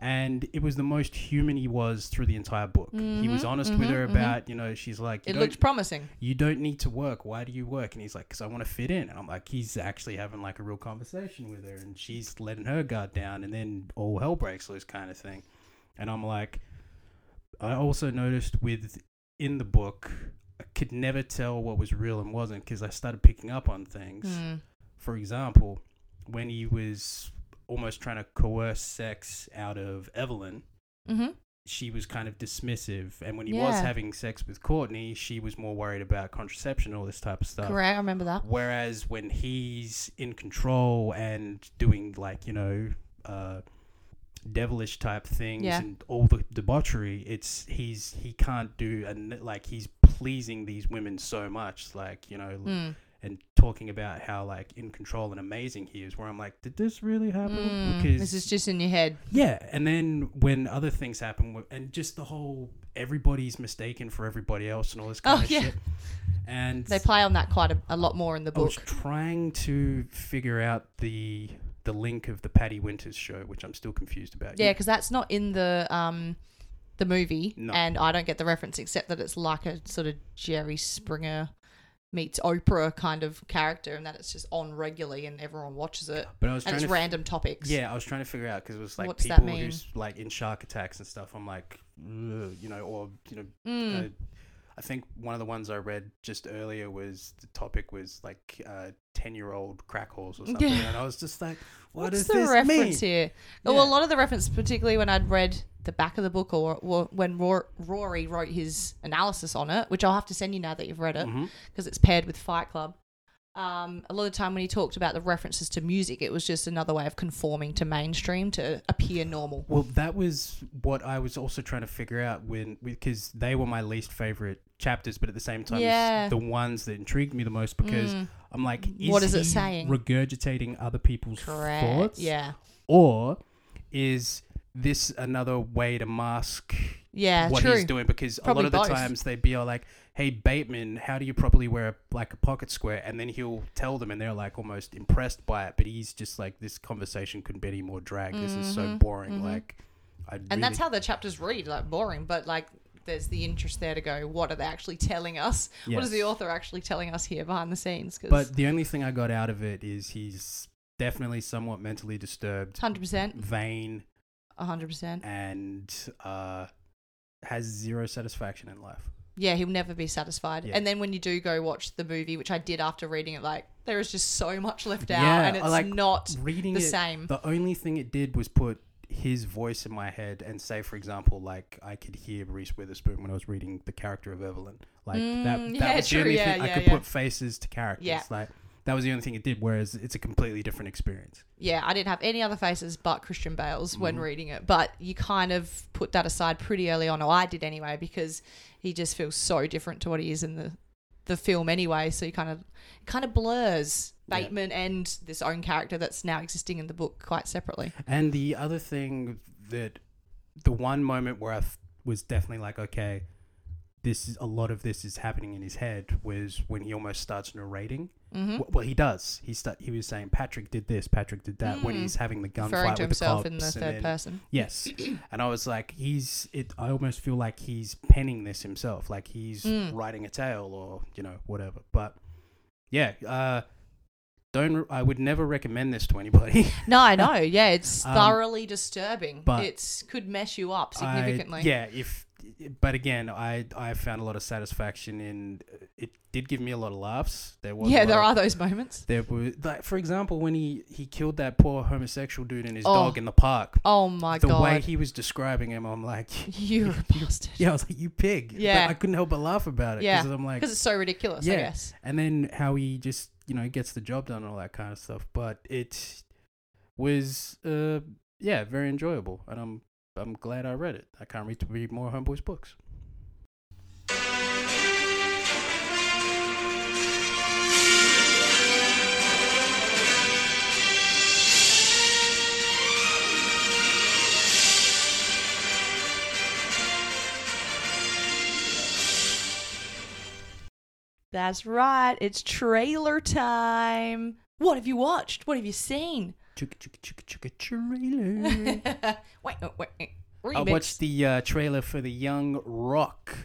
[SPEAKER 1] And it was the most human he was through the entire book. he was
[SPEAKER 2] Mhm,
[SPEAKER 1] honest with her
[SPEAKER 2] mhm, mhm.
[SPEAKER 1] about, you know, she's like, you,
[SPEAKER 2] It looked promising.
[SPEAKER 1] you don't need to work. Why do you work? And he's like, because I want to fit in. And I'm like, he's actually having like a real conversation with her, and she's letting her guard down, and then all hell breaks loose, kind of thing. And I'm like, I also noticed with in the book, I could never tell what was real and wasn't because I started picking up on things
[SPEAKER 2] Hmm.
[SPEAKER 1] for example, when he was almost trying to coerce sex out of Evelyn,
[SPEAKER 2] Mm-hmm.
[SPEAKER 1] she was kind of dismissive. And when he was
[SPEAKER 2] Yeah.
[SPEAKER 1] having sex with Courtney, she was more worried about contraception, all this type of stuff.
[SPEAKER 2] Correct. I remember that.
[SPEAKER 1] Whereas when he's in control and doing like, you know, uh, devilish type things
[SPEAKER 2] Yeah.
[SPEAKER 1] and all the debauchery, it's he's he can't do and like he's pleasing these women so much, like you know,
[SPEAKER 2] Mm.
[SPEAKER 1] And talking about how like in control and amazing he is. Where I'm like, did this really happen?
[SPEAKER 2] Mm.
[SPEAKER 1] Because
[SPEAKER 2] This is just in your head.
[SPEAKER 1] yeah, and then when other things happen, and just the whole everybody's mistaken for everybody else and all this kind
[SPEAKER 2] Oh,
[SPEAKER 1] of
[SPEAKER 2] yeah.
[SPEAKER 1] shit. And
[SPEAKER 2] They play on that quite a, a lot more in the
[SPEAKER 1] I was
[SPEAKER 2] book.
[SPEAKER 1] trying to figure out the the link of the Patty Winters show, which I'm still confused about.
[SPEAKER 2] Yeah, because that's not in the um the movie,
[SPEAKER 1] No.
[SPEAKER 2] and I don't get the reference except that it's like a sort of Jerry Springer meets Oprah kind of character, and that it's just on regularly and everyone watches it,
[SPEAKER 1] but I was
[SPEAKER 2] and it's
[SPEAKER 1] to f-
[SPEAKER 2] random topics.
[SPEAKER 1] Yeah, I was trying to figure out because it was like
[SPEAKER 2] What's that
[SPEAKER 1] people
[SPEAKER 2] mean?
[SPEAKER 1] who's like in shark attacks and stuff. I'm like, you know, or you know,
[SPEAKER 2] Mm.
[SPEAKER 1] uh, I think one of the ones I read just earlier was the topic was like uh, ten year old crack whores or something,
[SPEAKER 2] Yeah.
[SPEAKER 1] and I was just like, what
[SPEAKER 2] What's
[SPEAKER 1] does
[SPEAKER 2] the
[SPEAKER 1] this
[SPEAKER 2] reference
[SPEAKER 1] mean?
[SPEAKER 2] here? Oh, well, a lot of the reference, particularly when I'd read the back of the book or, or when Rory wrote his analysis on it, which I'll have to send you now that you've read it because it's paired with Fight Club. Um, a lot of the time when he talked about the references to music, it was just another way of conforming to mainstream to appear normal.
[SPEAKER 1] Well, that was what I was also trying to figure out when because they were my least favorite chapters, but at the same time,
[SPEAKER 2] Yeah.
[SPEAKER 1] the ones that intrigued me the most because
[SPEAKER 2] Mm,
[SPEAKER 1] I'm like, is
[SPEAKER 2] What is it saying?
[SPEAKER 1] Regurgitating other people's
[SPEAKER 2] correct.
[SPEAKER 1] thoughts,
[SPEAKER 2] Yeah.
[SPEAKER 1] or is this another way to mask
[SPEAKER 2] Yeah.
[SPEAKER 1] what
[SPEAKER 2] true.
[SPEAKER 1] he's doing? Because
[SPEAKER 2] Probably
[SPEAKER 1] a lot of the times they'd be all like, "Hey, Bateman, how do you properly wear a, like a pocket square?" And then he'll tell them, and they're like almost impressed by it. But he's just like, "This conversation couldn't be any more drag. This is so
[SPEAKER 2] Mhm,
[SPEAKER 1] boring."
[SPEAKER 2] mhm.
[SPEAKER 1] Like, I
[SPEAKER 2] And that's how the chapters read, like boring, but like there's the interest there to go, what are they actually telling us? What is the author actually telling us here behind the scenes? Because
[SPEAKER 1] But the only thing I got out of it is he's definitely somewhat mentally disturbed,
[SPEAKER 2] 100%,
[SPEAKER 1] vain,
[SPEAKER 2] 100%.
[SPEAKER 1] and uh, has zero satisfaction in life.
[SPEAKER 2] Yeah, he'll never be satisfied.
[SPEAKER 1] Yeah.
[SPEAKER 2] And then when you do go watch the movie, which I did after reading it, like there is just so much left out,
[SPEAKER 1] Yeah,
[SPEAKER 2] and it's
[SPEAKER 1] like
[SPEAKER 2] not
[SPEAKER 1] Reading
[SPEAKER 2] the
[SPEAKER 1] it,
[SPEAKER 2] same.
[SPEAKER 1] the only thing it did was put his voice in my head and say, for example, like I could hear Reese Witherspoon when I was reading the character of Evelyn. Like
[SPEAKER 2] Mm,
[SPEAKER 1] that, that
[SPEAKER 2] yeah,
[SPEAKER 1] was
[SPEAKER 2] true,
[SPEAKER 1] the only
[SPEAKER 2] yeah,
[SPEAKER 1] thing I could put faces to characters.
[SPEAKER 2] Yeah.
[SPEAKER 1] Like that was the only thing it did. Whereas it's a completely different experience.
[SPEAKER 2] yeah, I didn't have any other faces but Christian Bale's when
[SPEAKER 1] Mhm.
[SPEAKER 2] reading it. But you kind of put that aside pretty early on, or I did anyway, because he just feels so different to what he is in the the film anyway. So you kind of kind of blurs
[SPEAKER 1] Yeah.
[SPEAKER 2] Bateman and this own character that's now existing in the book quite separately.
[SPEAKER 1] And the other thing that the one moment where I f- was definitely like, okay, this is a lot of this is happening in his head was when he almost starts narrating.
[SPEAKER 2] Hmm
[SPEAKER 1] W- Well, he does. He start, He was saying Patrick did this, Patrick did that when
[SPEAKER 2] Mm.
[SPEAKER 1] he's having the
[SPEAKER 2] Referring
[SPEAKER 1] gunfight
[SPEAKER 2] to
[SPEAKER 1] with the
[SPEAKER 2] himself
[SPEAKER 1] cops.
[SPEAKER 2] in the
[SPEAKER 1] and
[SPEAKER 2] third
[SPEAKER 1] then-
[SPEAKER 2] person.
[SPEAKER 1] Yes, and I was like, he's. It. I almost feel like he's penning this himself, like he's
[SPEAKER 2] Mm.
[SPEAKER 1] writing a tale or you know whatever. But yeah, uh, don't. I would never recommend this to anybody.
[SPEAKER 2] No, I know. Yeah, it's
[SPEAKER 1] Um,
[SPEAKER 2] thoroughly disturbing.
[SPEAKER 1] but
[SPEAKER 2] It could mess you up
[SPEAKER 1] I-
[SPEAKER 2] significantly.
[SPEAKER 1] yeah, if but again, I I found a lot of satisfaction in it. Did give me a lot of laughs. There was
[SPEAKER 2] Yeah, there
[SPEAKER 1] of-
[SPEAKER 2] are those moments.
[SPEAKER 1] There were like for example when he he killed that poor homosexual dude and his
[SPEAKER 2] Oh.
[SPEAKER 1] dog in the park.
[SPEAKER 2] Oh my
[SPEAKER 1] the
[SPEAKER 2] god.
[SPEAKER 1] The way he was describing him, I'm like,
[SPEAKER 2] You're a bastard.
[SPEAKER 1] yeah, I was like, you pig. But
[SPEAKER 2] Yeah.
[SPEAKER 1] I couldn't help but laugh about it
[SPEAKER 2] Yeah.
[SPEAKER 1] because I'm like,
[SPEAKER 2] Because it's so ridiculous, I
[SPEAKER 1] Yeah.
[SPEAKER 2] guess.
[SPEAKER 1] and then how he just you know gets the job done and all that kind of stuff. But it was uh yeah very enjoyable, and I'm I'm glad I read it. I can't wait to read more Homeboys books.
[SPEAKER 2] That's right. It's trailer time. What have you watched? What have you seen?
[SPEAKER 1] Chugga chugga chugga chugga trailer.
[SPEAKER 2] wait, wait, wait.
[SPEAKER 1] I watched the uh, trailer for the Young Rock.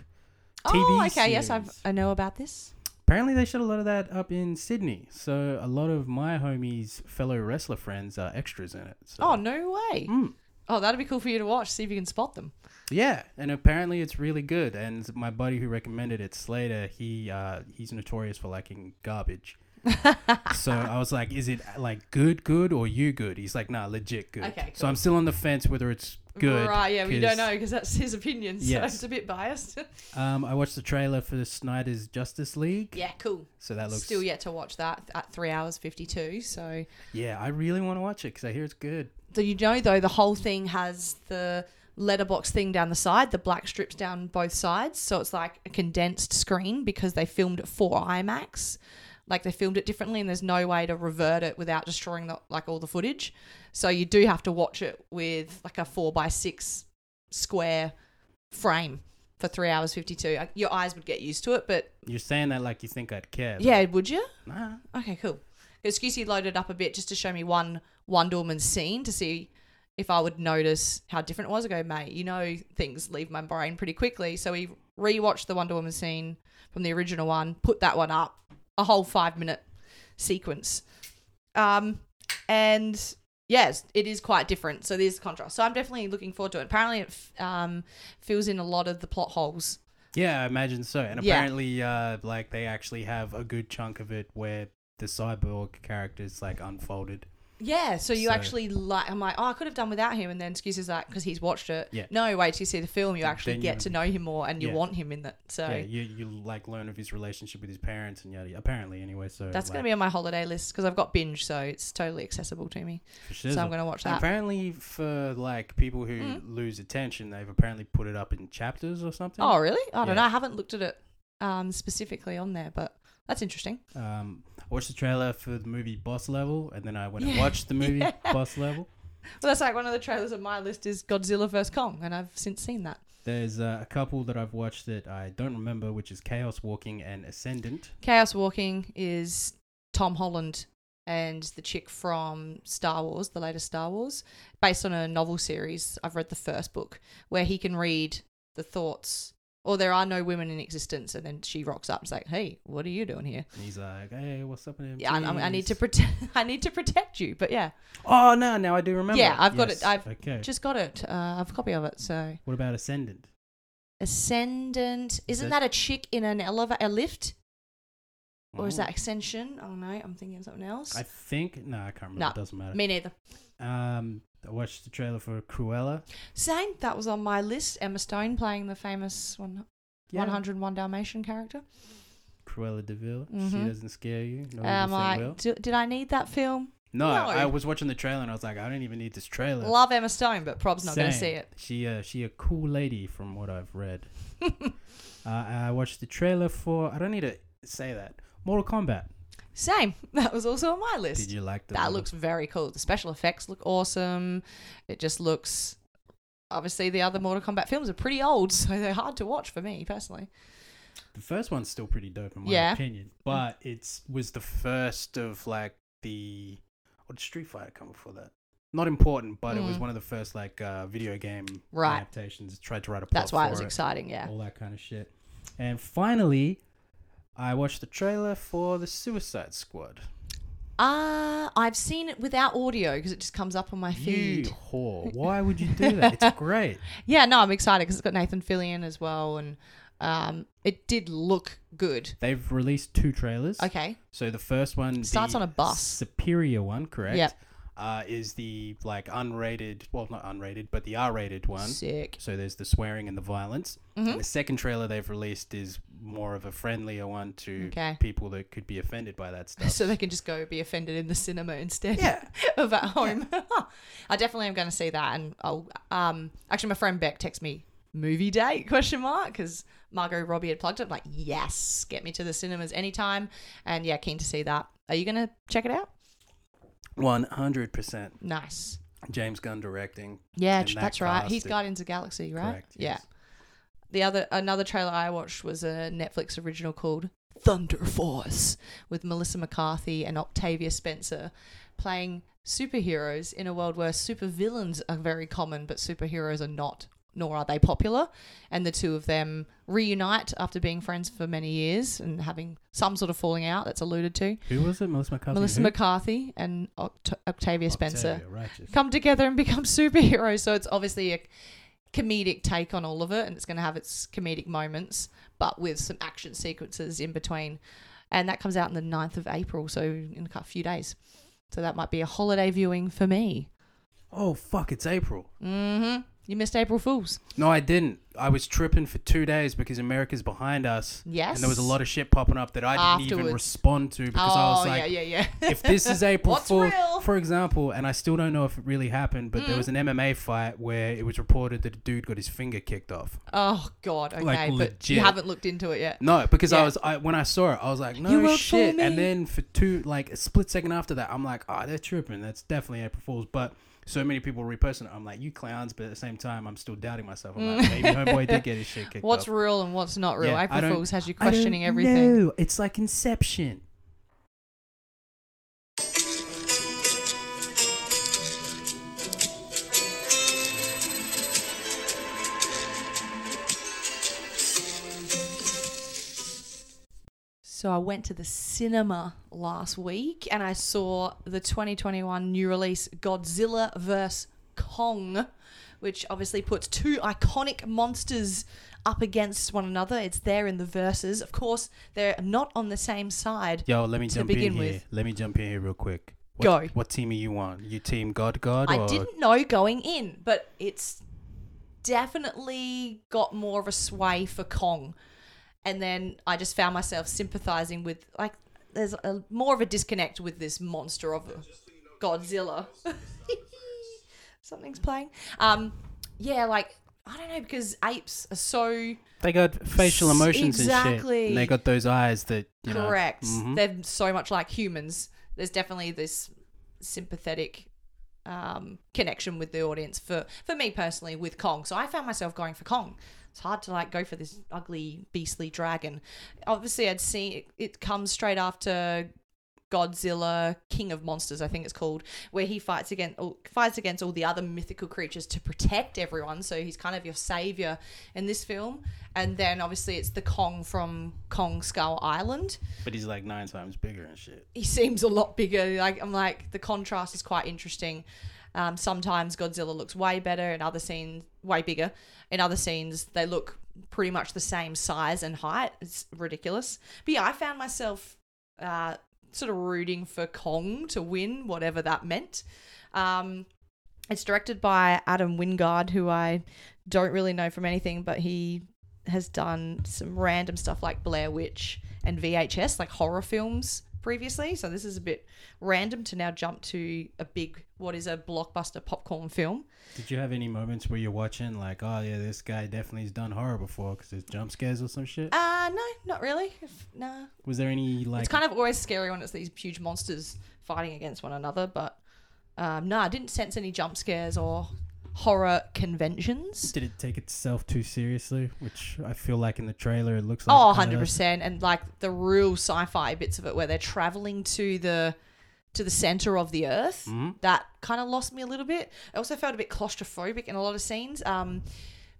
[SPEAKER 1] TV Oh,
[SPEAKER 2] okay. Yes, I've. I know about this.
[SPEAKER 1] Apparently, they shot a lot of that up in Sydney. So a lot of my homies' fellow wrestler friends are extras in it. So.
[SPEAKER 2] Oh, no way.
[SPEAKER 1] Mm.
[SPEAKER 2] Oh, that'd be cool for you to watch. See if you can spot them.
[SPEAKER 1] Yeah, and apparently it's really good. And my buddy who recommended it, Slater, he uh, he's notorious for liking garbage. so I was like, "Is it like good, good, or you good?" He's like, "Nah, legit good."
[SPEAKER 2] Okay,
[SPEAKER 1] So. I'm still on the fence whether it's good.
[SPEAKER 2] Right, yeah, we don't know because that's his opinion, so
[SPEAKER 1] Yes.
[SPEAKER 2] it's a bit biased.
[SPEAKER 1] Um, I watched the trailer for Snyder's Justice League.
[SPEAKER 2] yeah, cool.
[SPEAKER 1] So that looks.
[SPEAKER 2] Still yet to watch that at three hours fifty two. So,
[SPEAKER 1] Yeah, I really want to watch it because I hear it's good.
[SPEAKER 2] so you know though the whole thing has the letterbox thing down the side, the black strips down both sides. So it's like a condensed screen because they filmed it for IMAX. Like they filmed it differently, and there's no way to revert it without destroying the, like all the footage. So you do have to watch it with like a four by six square frame for three hours fifty two. Your eyes would get used to it, but
[SPEAKER 1] You're saying that like you think I'd care.
[SPEAKER 2] yeah, would you?
[SPEAKER 1] Nah.
[SPEAKER 2] Okay, cool. Because Scusi loaded up a bit just to show me one Wonder Woman scene to see if I would notice how different it was. I go, mate, you know things leave my brain pretty quickly. So we rewatched the Wonder Woman scene from the original one, put that one up, a whole five minute sequence. Um, and yes, it is quite different. So there's contrast. So I'm definitely looking forward to it. Apparently, it f- um, fills in a lot of the plot holes.
[SPEAKER 1] Yeah, I imagine so. And
[SPEAKER 2] Yeah.
[SPEAKER 1] apparently, uh, like they actually have a good chunk of it where the cyborg character is like unfolded.
[SPEAKER 2] Yeah, so you
[SPEAKER 1] So-
[SPEAKER 2] actually like. I'm like, oh, I could have done without him, and then Scusi is like because he's watched it.
[SPEAKER 1] Yeah.
[SPEAKER 2] No, wait till you see the film, you actually
[SPEAKER 1] Then
[SPEAKER 2] get
[SPEAKER 1] you-
[SPEAKER 2] to know him more, and you
[SPEAKER 1] Yeah.
[SPEAKER 2] want him in that. So
[SPEAKER 1] Yeah, you you like learn of his relationship with his parents and yada. Apparently, anyway. So
[SPEAKER 2] that's gonna be on my holiday list because I've got binge, so it's totally accessible to me.
[SPEAKER 1] for
[SPEAKER 2] So I'm gonna watch that.
[SPEAKER 1] Apparently, for like people who
[SPEAKER 2] Mm.
[SPEAKER 1] lose attention, they've apparently put it up in chapters or something.
[SPEAKER 2] Oh, really? I don't
[SPEAKER 1] Yeah.
[SPEAKER 2] know. I haven't looked at it um, specifically on there, but that's interesting.
[SPEAKER 1] Um, I watched the trailer for the movie Boss Level, and then I went and watched the movie
[SPEAKER 2] Yeah.
[SPEAKER 1] Boss Level.
[SPEAKER 2] Well, that's like one of the trailers on my list is Godzilla vs Kong, and I've since seen that.
[SPEAKER 1] There's uh, a couple that I've watched that I don't remember, which is Chaos Walking and Ascendant.
[SPEAKER 2] Chaos Walking is Tom Holland and the chick from Star Wars, the latest Star Wars, based on a novel series. I've read the first book where he can read the thoughts, or there are no women in existence, and then she rocks up is like, "Hey, what are you doing here?"
[SPEAKER 1] And he's like, "Hey, what's up with him?"
[SPEAKER 2] Yeah, I, I need to protect. I need to protect you, but yeah,
[SPEAKER 1] Oh no, now I do remember.
[SPEAKER 2] Yeah, I've got
[SPEAKER 1] Yes,
[SPEAKER 2] it. I've
[SPEAKER 1] okay.
[SPEAKER 2] just got it. Uh, I have a copy of it. So
[SPEAKER 1] What about Ascendant?
[SPEAKER 2] Ascendant, isn't
[SPEAKER 1] that-
[SPEAKER 2] that a chick in an elevator, a lift, or is
[SPEAKER 1] Oh.
[SPEAKER 2] that Ascension? Oh no, I'm thinking of something else.
[SPEAKER 1] I think no, I can't remember.
[SPEAKER 2] No,
[SPEAKER 1] it doesn't matter.
[SPEAKER 2] Me neither.
[SPEAKER 1] Um, I watched the trailer for Cruella.
[SPEAKER 2] Same. That was on my list. Emma Stone playing the famous one,
[SPEAKER 1] Yeah.
[SPEAKER 2] 101 Dalmatian character.
[SPEAKER 1] Cruella de Vil. She
[SPEAKER 2] Mhm.
[SPEAKER 1] doesn't scare you. No thing
[SPEAKER 2] I, do, did I need that film?
[SPEAKER 1] No,
[SPEAKER 2] No.
[SPEAKER 1] I was watching the trailer and I was like, I don't even need this trailer.
[SPEAKER 2] Love Emma Stone, but Prob's not going to see it.
[SPEAKER 1] She uh, she a cool lady from what I've read. uh, I watched the trailer for. I don't need to say that. Mortal Kombat.
[SPEAKER 2] Same. That was also on my list.
[SPEAKER 1] Did you like the?
[SPEAKER 2] that
[SPEAKER 1] little-
[SPEAKER 2] looks very cool. The special effects look awesome. It just looks. Obviously, the other Mortal Kombat films are pretty old, so they're hard to watch for me personally.
[SPEAKER 1] The first one's still pretty dope in my
[SPEAKER 2] Yeah.
[SPEAKER 1] opinion, but it's was the first of like the. Or did Street Fighter come before that? Not important, but it was
[SPEAKER 2] Mm.
[SPEAKER 1] one of the first like uh, video game
[SPEAKER 2] Right.
[SPEAKER 1] adaptations. Tried to write a plot
[SPEAKER 2] That's why it
[SPEAKER 1] for
[SPEAKER 2] was exciting. Yeah.
[SPEAKER 1] all that kind of shit. And finally, I watched the trailer for the Suicide Squad.
[SPEAKER 2] Uh, I've seen it without audio because it just comes up on my feed.
[SPEAKER 1] You whore! Why would you do that? It's great.
[SPEAKER 2] Yeah, no, I'm excited because it's got Nathan Fillion as well, and um, it did look good.
[SPEAKER 1] They've released two trailers.
[SPEAKER 2] Okay.
[SPEAKER 1] So the first one
[SPEAKER 2] Starts on a bus.
[SPEAKER 1] Superior one, correct?
[SPEAKER 2] Yep.
[SPEAKER 1] Uh, is the like unrated, well, not unrated, but the R-rated one.
[SPEAKER 2] Sick.
[SPEAKER 1] So there's the swearing and the violence.
[SPEAKER 2] Mhm.
[SPEAKER 1] And the second trailer they've released is more of a friendlier one to
[SPEAKER 2] Okay.
[SPEAKER 1] people that could be offended by that stuff.
[SPEAKER 2] So they can just go be offended in the cinema instead
[SPEAKER 1] yeah.
[SPEAKER 2] of at home. I definitely am going to see that, and I'll um actually my friend Beck texts me movie date question mark because Margot Robbie had plugged it. I'm like yes, get me to the cinemas anytime, and yeah, keen to see that. Are you going to check it out?
[SPEAKER 1] One hundred percent.
[SPEAKER 2] Nice.
[SPEAKER 1] James Gunn directing.
[SPEAKER 2] Yeah,
[SPEAKER 1] that
[SPEAKER 2] that's right. He's Guardians of Galaxy, right?
[SPEAKER 1] Correct.
[SPEAKER 2] Yeah. The other another trailer I watched was a Netflix original called Thunder Force with Melissa McCarthy and Octavia Spencer playing superheroes in a world where supervillains are very common but superheroes are not nor are they popular and the two of them reunite after being friends for many years and having some sort of falling out that's alluded to
[SPEAKER 1] Who was it? Melissa McCarthy.
[SPEAKER 2] Melissa
[SPEAKER 1] who?
[SPEAKER 2] McCarthy and Oct- Octavia Spencer
[SPEAKER 1] righteous.
[SPEAKER 2] come together and become superheroes. So it's obviously a comedic take on all of it, and it's going to have its comedic moments, but with some action sequences in between. And that comes out on the 9th of April, so in a few days. So that might be a holiday viewing for me.
[SPEAKER 1] Oh fuck! It's April.
[SPEAKER 2] Mm-hmm. You missed April Fools.
[SPEAKER 1] No, I didn't. I was tripping for two days because America's behind us.
[SPEAKER 2] Yes.
[SPEAKER 1] And there was a lot of shit popping up that I didn't even respond to because
[SPEAKER 2] oh,
[SPEAKER 1] I was like,
[SPEAKER 2] yeah, yeah, yeah.
[SPEAKER 1] if this is April
[SPEAKER 2] What's
[SPEAKER 1] Fool, for example, and I still don't know if it really happened, but there
[SPEAKER 2] Mm.
[SPEAKER 1] was an MMA fight where it was reported that a dude got his finger kicked off.
[SPEAKER 2] oh, God. Okay.
[SPEAKER 1] Like,
[SPEAKER 2] but
[SPEAKER 1] legit.
[SPEAKER 2] you haven't looked into it yet.
[SPEAKER 1] No, because I was I when I saw it, I was like, no shit. And then for two like a split second after that, I'm like, oh, they're tripping. That's definitely April Fools. But so many people reposting it. I'm like, you clowns. But at the same time, I'm still doubting myself. I'm mm. like, maybe homeboy did get his shit kicked
[SPEAKER 2] What's real and what's not real?
[SPEAKER 1] Yeah, I
[SPEAKER 2] April Fools has you questioning everything.
[SPEAKER 1] know. It's like Inception.
[SPEAKER 2] So I went to the cinema last week and I saw the 2021 new release Godzilla vs Kong, which obviously puts two iconic monsters up against one another. It's there in the verses. Of course, they're not on the same side.
[SPEAKER 1] Yo, let me
[SPEAKER 2] To
[SPEAKER 1] jump
[SPEAKER 2] begin
[SPEAKER 1] in here.
[SPEAKER 2] with.
[SPEAKER 1] Let me jump in here real quick. What,
[SPEAKER 2] Go.
[SPEAKER 1] What team are you on? You team God God
[SPEAKER 2] I
[SPEAKER 1] or
[SPEAKER 2] didn't know going in, but it's definitely got more of a sway for Kong. And then I just found myself sympathizing with like there's a, more of a disconnect with this monster of Godzilla. Something's playing. Um, yeah, like I don't know because apes are so
[SPEAKER 1] they got facial emotions and shit.
[SPEAKER 2] exactly.
[SPEAKER 1] And they got those eyes that you know.
[SPEAKER 2] correct.
[SPEAKER 1] mhm.
[SPEAKER 2] They're so much like humans. There's definitely this sympathetic um, connection with the audience for for me personally with Kong. So I found myself going for Kong. It's hard to like go for this ugly beastly dragon. Obviously, I'd seen it, it comes straight after Godzilla, King of Monsters, I think it's called, where he fights against all, fights against all the other mythical creatures to protect everyone. So he's kind of your savior in this film. And then obviously it's the Kong from Kong Skull Island.
[SPEAKER 1] But he's like nine times bigger and shit.
[SPEAKER 2] He seems a lot bigger. Like I'm like the contrast is quite interesting. Um, sometimes Godzilla looks way better, in other scenes way bigger. In other scenes, they look pretty much the same size and height. It's ridiculous. But yeah, I found myself uh, sort of rooting for Kong to win, whatever that meant. Um, it's directed by Adam Wingard, who I don't really know from anything, but he has done some random stuff like Blair Witch and VHS, like horror films previously. So this is a bit random to now jump to a big, what is a blockbuster popcorn film.
[SPEAKER 1] Did you have any moments where you're watching like, oh yeah, this guy definitely has done horror before because there's jump scares or some shit?
[SPEAKER 2] Uh, no, not really. If, no.
[SPEAKER 1] Was there any like?
[SPEAKER 2] it's kind of always scary when it's these huge monsters fighting against one another, but um, no, I didn't sense any jump scares or horror conventions.
[SPEAKER 1] Did it take itself too seriously? Which I feel like in the trailer it looks like.
[SPEAKER 2] Oh,
[SPEAKER 1] it kinda
[SPEAKER 2] 100%. And like the real sci-fi bits of it where they're traveling to the to the center of the earth.
[SPEAKER 1] Mhm.
[SPEAKER 2] That kind of lost me a little bit. I also felt a bit claustrophobic in a lot of scenes. Um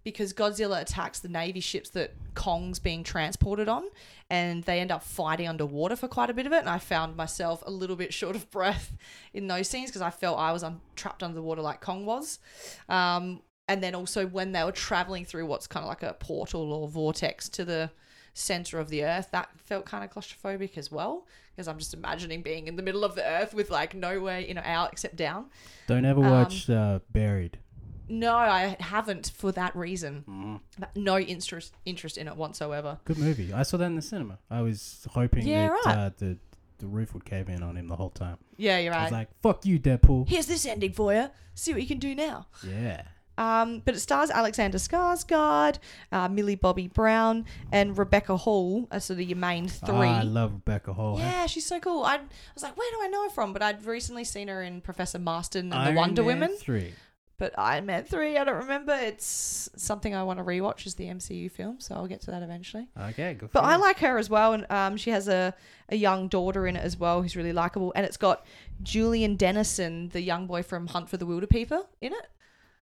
[SPEAKER 2] because Godzilla attacks the navy ships that Kong's being transported on, and they end up fighting underwater for quite a bit of it. And I found myself a little bit short of breath in those scenes because I felt I was un- trapped under the water like Kong was. Um, and then also when they were traveling through what's kind of like a portal or vortex to the center of the earth, that felt kind of claustrophobic as well. Because I'm just imagining being in the middle of the earth with like no way in or out except down.
[SPEAKER 1] Don't ever
[SPEAKER 2] Um,
[SPEAKER 1] watch uh, Buried.
[SPEAKER 2] No, I haven't for that reason. But No interest interest in it whatsoever.
[SPEAKER 1] Good movie. I saw that in the cinema. I was hoping
[SPEAKER 2] Yeah,
[SPEAKER 1] that
[SPEAKER 2] right.
[SPEAKER 1] uh, the the roof would cave in on him the whole time.
[SPEAKER 2] Yeah, you're
[SPEAKER 1] I
[SPEAKER 2] right.
[SPEAKER 1] was like, "Fuck you, Deadpool."
[SPEAKER 2] Here's this ending for you. See what you can do now.
[SPEAKER 1] Yeah.
[SPEAKER 2] Um, but it stars Alexander Skarsgård, uh, Millie Bobby Brown, and Rebecca Hall are sort of your main three.
[SPEAKER 1] Oh, I love Rebecca Hall.
[SPEAKER 2] yeah, she's so cool. I was like, where do I know her from? But I'd recently seen her in Professor Marston and
[SPEAKER 1] Iron
[SPEAKER 2] the Wonder
[SPEAKER 1] Man
[SPEAKER 2] Women.
[SPEAKER 1] Three.
[SPEAKER 2] But Iron Man 3, I don't remember. It's something I want to rewatch is the MCU film, so I'll get to that eventually.
[SPEAKER 1] Okay, good.
[SPEAKER 2] But I like her as well, and um, she has a, a young daughter in it as well who's really likable. And it's got Julian Dennison, the young boy from Hunt for the Wilderpeople, in it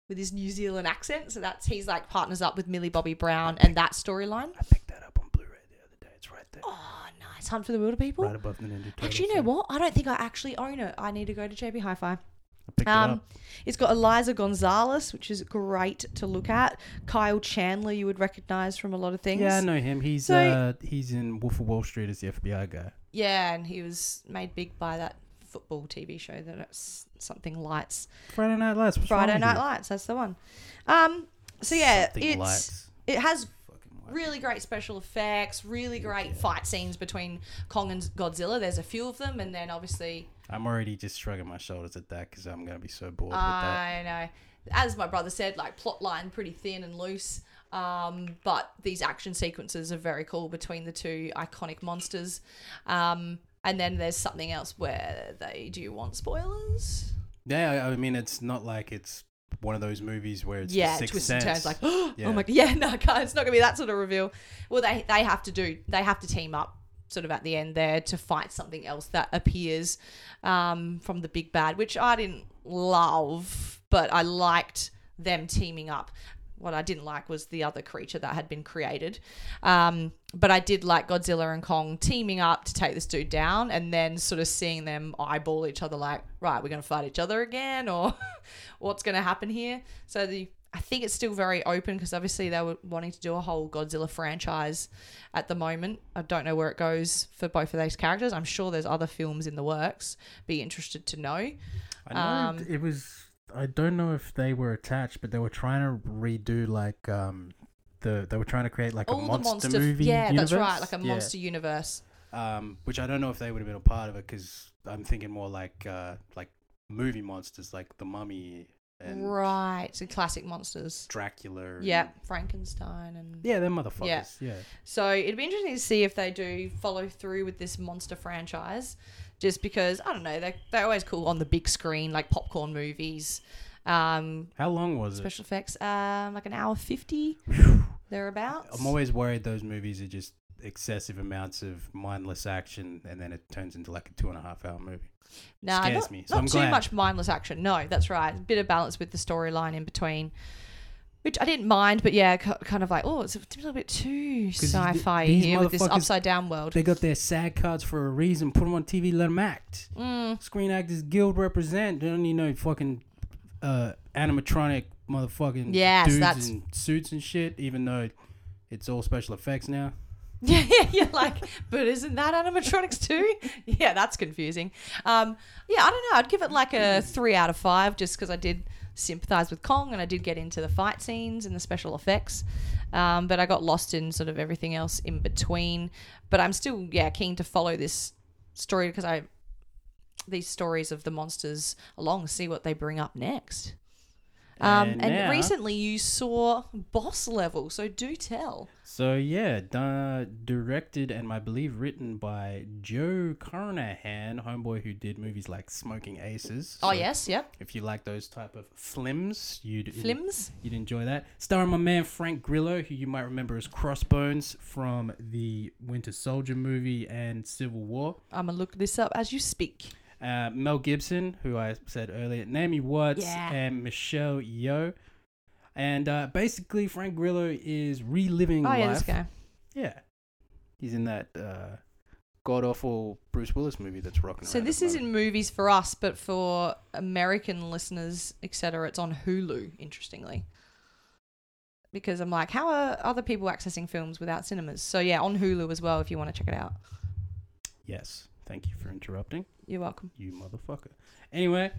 [SPEAKER 2] with his New Zealand accent. So that's he's like partners up with Millie Bobby Brown and that storyline.
[SPEAKER 1] I picked that up on Blu-ray the other day. It's right there,
[SPEAKER 2] Oh, nice. Hunt for the Wilderpeople.
[SPEAKER 1] right above the Ninja Turtles.
[SPEAKER 2] Actually, you know what? I don't think I actually own it. I need to go to JB Hi-Fi.
[SPEAKER 1] I picked it
[SPEAKER 2] Um,
[SPEAKER 1] up.
[SPEAKER 2] it's got Eliza Gonzalez, which is great to look at. Kyle Chandler, you would recognize from a lot of things.
[SPEAKER 1] Yeah, I know him. He's
[SPEAKER 2] So-
[SPEAKER 1] uh he's in Wolf of Wall Street as the FBI guy.
[SPEAKER 2] Yeah, and he was made big by that football TV show that it's something lights.
[SPEAKER 1] Friday Night Lights. What's
[SPEAKER 2] Friday Night? Lights, that's the one. Um, so yeah,
[SPEAKER 1] Something
[SPEAKER 2] it's
[SPEAKER 1] lights.
[SPEAKER 2] it has really great special effects, really great
[SPEAKER 1] Yeah.
[SPEAKER 2] fight scenes between Kong and Godzilla. There's a few of them, and then obviously
[SPEAKER 1] I'm already just shrugging my shoulders at that because I'm gonna be so bored with that.
[SPEAKER 2] I know, as my brother said, like plot line pretty thin and loose. Um, but these action sequences are very cool between the two iconic monsters. Um, and then there's something else where they do you want spoilers?
[SPEAKER 1] Yeah, I mean it's not like it's one of those movies where it's
[SPEAKER 2] yeah, twists and turns like oh
[SPEAKER 1] Yeah.
[SPEAKER 2] my god, yeah, no, God, it's not gonna be that sort of reveal. Well, they they have to do they have to team up sort of at the end there to fight something else that appears um, from the big bad, which I didn't love, but I liked them teaming up. What I didn't like was the other creature that had been created. Um, but I did like Godzilla and Kong teaming up to take this dude down and then sort of seeing them eyeball each other like, right, we're going to fight each other again or what's going to happen here. So the I think it's still very open because obviously they were wanting to do a whole Godzilla franchise at the moment. I don't know where it goes for both of those characters. I'm sure there's other films in the works. Be interested to know.
[SPEAKER 1] I know
[SPEAKER 2] Um,
[SPEAKER 1] it, was. I don't know if they were attached, but they were trying to redo like um the they were trying to create like a monster,
[SPEAKER 2] monster,
[SPEAKER 1] movie.
[SPEAKER 2] yeah, that's right, like a
[SPEAKER 1] Yeah.
[SPEAKER 2] monster universe.
[SPEAKER 1] Um, which I don't know if they would have been a part of it because I'm thinking more like uh like movie monsters like the Mummy and
[SPEAKER 2] Right, so classic monsters.
[SPEAKER 1] Dracula.
[SPEAKER 2] Yeah, Frankenstein and
[SPEAKER 1] Yeah, they're motherfuckers. Yeah.
[SPEAKER 2] So it'd be interesting to see if they do follow through with this monster franchise, just because I don't know they they're always cool on the big screen like popcorn movies, um,
[SPEAKER 1] How long was it?
[SPEAKER 2] special effects, um, like an hour fifty thereabouts.
[SPEAKER 1] I'm always worried those movies are just excessive amounts of mindless action, and then it turns into like a two and a half hour movie.
[SPEAKER 2] nah,
[SPEAKER 1] scares
[SPEAKER 2] not,
[SPEAKER 1] me, so
[SPEAKER 2] not too
[SPEAKER 1] glad.
[SPEAKER 2] much mindless action. No, that's right. A bit of balance with the storyline in between. Which I didn't mind, but yeah, kind of like, oh, it's a little bit too sci-fi here with this upside down world.
[SPEAKER 1] They got their SAG cards for a reason. Put them on TV, let them act.
[SPEAKER 2] Mm,
[SPEAKER 1] Screen Actors Guild represent. They don't need no fucking uh, animatronic motherfucking
[SPEAKER 2] Yes,
[SPEAKER 1] dudes
[SPEAKER 2] that's-
[SPEAKER 1] in suits and shit. Even though it's all special effects now.
[SPEAKER 2] Yeah, you're like, but isn't that animatronics too? Yeah, that's confusing. Um, yeah, I don't know. I'd give it like a three out of five just because I did sympathize with Kong and I did get into the fight scenes and the special effects. Um, but I got lost in sort of everything else in between. But I'm still, yeah, keen to follow this story because I these stories of the monsters along, see what they bring up next. Um,
[SPEAKER 1] And
[SPEAKER 2] and
[SPEAKER 1] now-
[SPEAKER 2] recently you saw Boss Level, so do tell.
[SPEAKER 1] So yeah, di- directed and I believe written by Joe Carnahan, homeboy who did movies like Smoking Aces.
[SPEAKER 2] Oh yes, yep.
[SPEAKER 1] If you like those type of flims, you'd
[SPEAKER 2] Flims.
[SPEAKER 1] You'd enjoy that. Starring my man Frank Grillo, who you might remember as Crossbones from the Winter Soldier movie and Civil War.
[SPEAKER 2] I'm gonna look this up as you speak.
[SPEAKER 1] Uh, Mel Gibson, who I said earlier, Naomi Watts,
[SPEAKER 2] Yeah.
[SPEAKER 1] and Michelle Yeoh. And uh, basically, Frank Grillo is reliving
[SPEAKER 2] Oh
[SPEAKER 1] life.
[SPEAKER 2] yeah, this guy.
[SPEAKER 1] Yeah, he's in that uh, god awful Bruce Willis movie that's rocking.
[SPEAKER 2] So this isn't movies for us, but for American listeners, etc., it's on Hulu. Interestingly, because I'm like, how are other people accessing films without cinemas? So yeah, on Hulu as well. If you want to check it out,
[SPEAKER 1] Yes, thank you for interrupting.
[SPEAKER 2] you're welcome.
[SPEAKER 1] you motherfucker. Anyway,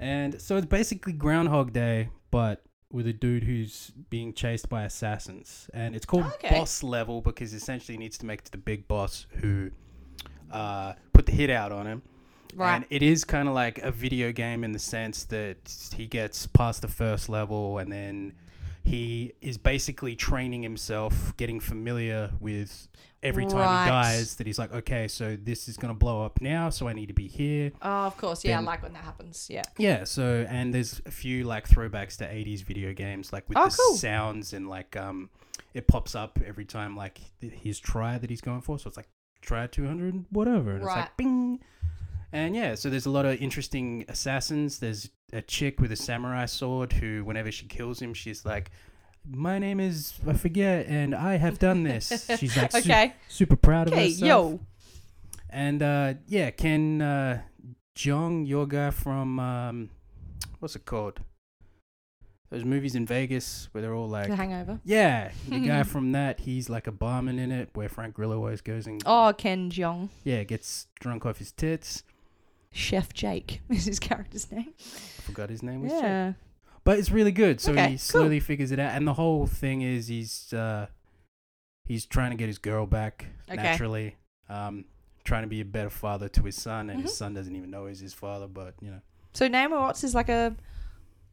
[SPEAKER 1] and so it's basically Groundhog Day, but with a dude who's being chased by assassins, and it's called
[SPEAKER 2] Okay.
[SPEAKER 1] boss level because essentially he needs to make it to the big boss who uh, put the hit out on him.
[SPEAKER 2] Right.
[SPEAKER 1] And it is kind of like a video game in the sense that he gets past the first level and then he is basically training himself, getting familiar with every time
[SPEAKER 2] Right.
[SPEAKER 1] he dies that he's like, okay, so this is going to blow up now, so I need to be here.
[SPEAKER 2] Oh, of course. Yeah, I
[SPEAKER 1] Then-
[SPEAKER 2] like when that happens. Yeah.
[SPEAKER 1] Yeah, so and there's a few like throwbacks to 80s video games like with
[SPEAKER 2] Oh,
[SPEAKER 1] the
[SPEAKER 2] cool.
[SPEAKER 1] sounds and like um it pops up every time like th- his try that he's going for, so it's like try 200 whatever and it's
[SPEAKER 2] Right.
[SPEAKER 1] like bing. And yeah, so there's a lot of interesting assassins. There's a chick with a samurai sword who whenever she kills him, she's like my name is I forget and I have done this. She's like su-
[SPEAKER 2] okay.
[SPEAKER 1] super proud of
[SPEAKER 2] Okay.
[SPEAKER 1] herself.
[SPEAKER 2] Yo.
[SPEAKER 1] And uh, yeah, Ken uh, Jeong, your guy from um, what's it called? Those movies in Vegas where they're all like,
[SPEAKER 2] The Hangover.
[SPEAKER 1] yeah, the guy from that. He's like a barman in it, where Frank Grillo always goes and
[SPEAKER 2] Oh, Ken Jeong.
[SPEAKER 1] yeah, gets drunk off his tits.
[SPEAKER 2] Chef Jake is his character's name.
[SPEAKER 1] I forgot his name was. Jake.
[SPEAKER 2] Yeah.
[SPEAKER 1] But it's really good. So
[SPEAKER 2] Okay,
[SPEAKER 1] he slowly figures it out, and the whole thing is he's uh, he's trying to get his girl back
[SPEAKER 2] Okay.
[SPEAKER 1] naturally. Um, trying to be a better father to his son, and
[SPEAKER 2] Mhm.
[SPEAKER 1] his son doesn't even know he's his father. But you know.
[SPEAKER 2] So Naomi Watts is like a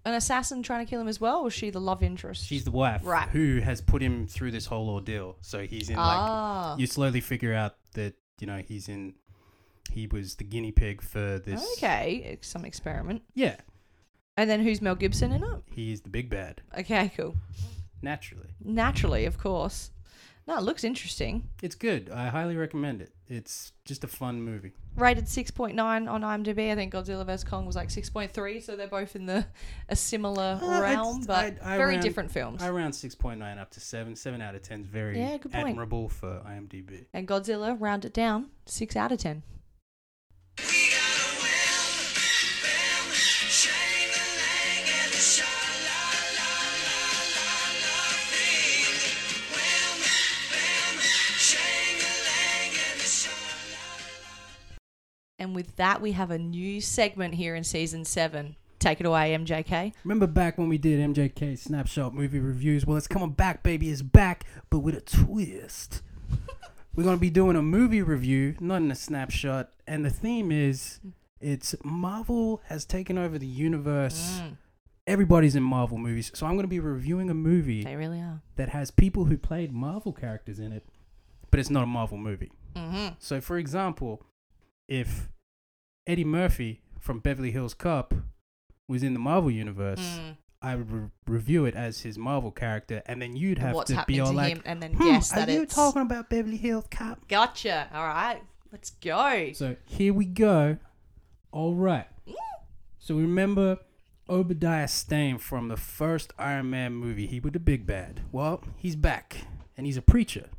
[SPEAKER 2] an assassin trying to kill him as well, or is she the love interest?
[SPEAKER 1] She's the wife
[SPEAKER 2] Right.
[SPEAKER 1] who has put him through this whole ordeal. So he's in like
[SPEAKER 2] ah.
[SPEAKER 1] you slowly figure out that you know he's in he was the guinea pig for this.
[SPEAKER 2] Okay, some experiment.
[SPEAKER 1] Yeah,
[SPEAKER 2] And then who's Mel Gibson in it?
[SPEAKER 1] he's the big bad
[SPEAKER 2] Okay, cool.
[SPEAKER 1] naturally.
[SPEAKER 2] Naturally, of course. No, it looks interesting.
[SPEAKER 1] It's good. I highly recommend it. It's just a fun movie.
[SPEAKER 2] Rated 6.9 on IMDb. I think Godzilla vs Kong was like 6.3, so they're both in the a similar
[SPEAKER 1] Uh,
[SPEAKER 2] realm,
[SPEAKER 1] it's-
[SPEAKER 2] but
[SPEAKER 1] I- I
[SPEAKER 2] very
[SPEAKER 1] ran-
[SPEAKER 2] different films.
[SPEAKER 1] I round six point nine up to seven. Seven out of ten is very
[SPEAKER 2] Yeah, good point.
[SPEAKER 1] admirable for IMDb.
[SPEAKER 2] and Godzilla, round it down, 6 out of 10. With that, we have a new segment here in season seven. Take it away, MJK.
[SPEAKER 1] Remember back when we did MJK snapshot movie reviews? Well, it's coming back, baby. It's back, but with a twist. We're gonna be doing a movie review, not in a snapshot, and the theme is it's Marvel has taken over the universe.
[SPEAKER 2] Mm,
[SPEAKER 1] Everybody's in Marvel movies, so I'm gonna be reviewing a movie
[SPEAKER 2] they really are.
[SPEAKER 1] that has people who played Marvel characters in it, but it's not a Marvel movie.
[SPEAKER 2] Mm-hmm.
[SPEAKER 1] So, for example, if Eddie Murphy from Beverly Hills Cop was in the Marvel universe,
[SPEAKER 2] Mm.
[SPEAKER 1] I would re- review it as his Marvel character, and then you'd have
[SPEAKER 2] What's
[SPEAKER 1] to be all
[SPEAKER 2] to
[SPEAKER 1] like,
[SPEAKER 2] him, and then
[SPEAKER 1] "Hmm, are you
[SPEAKER 2] it's
[SPEAKER 1] talking about Beverly Hills Cop?"
[SPEAKER 2] gotcha. All right, let's go.
[SPEAKER 1] So here we go. All right. So remember Obadiah Stane from the first Iron Man movie. He was the big bad. Well, he's back, and he's a preacher,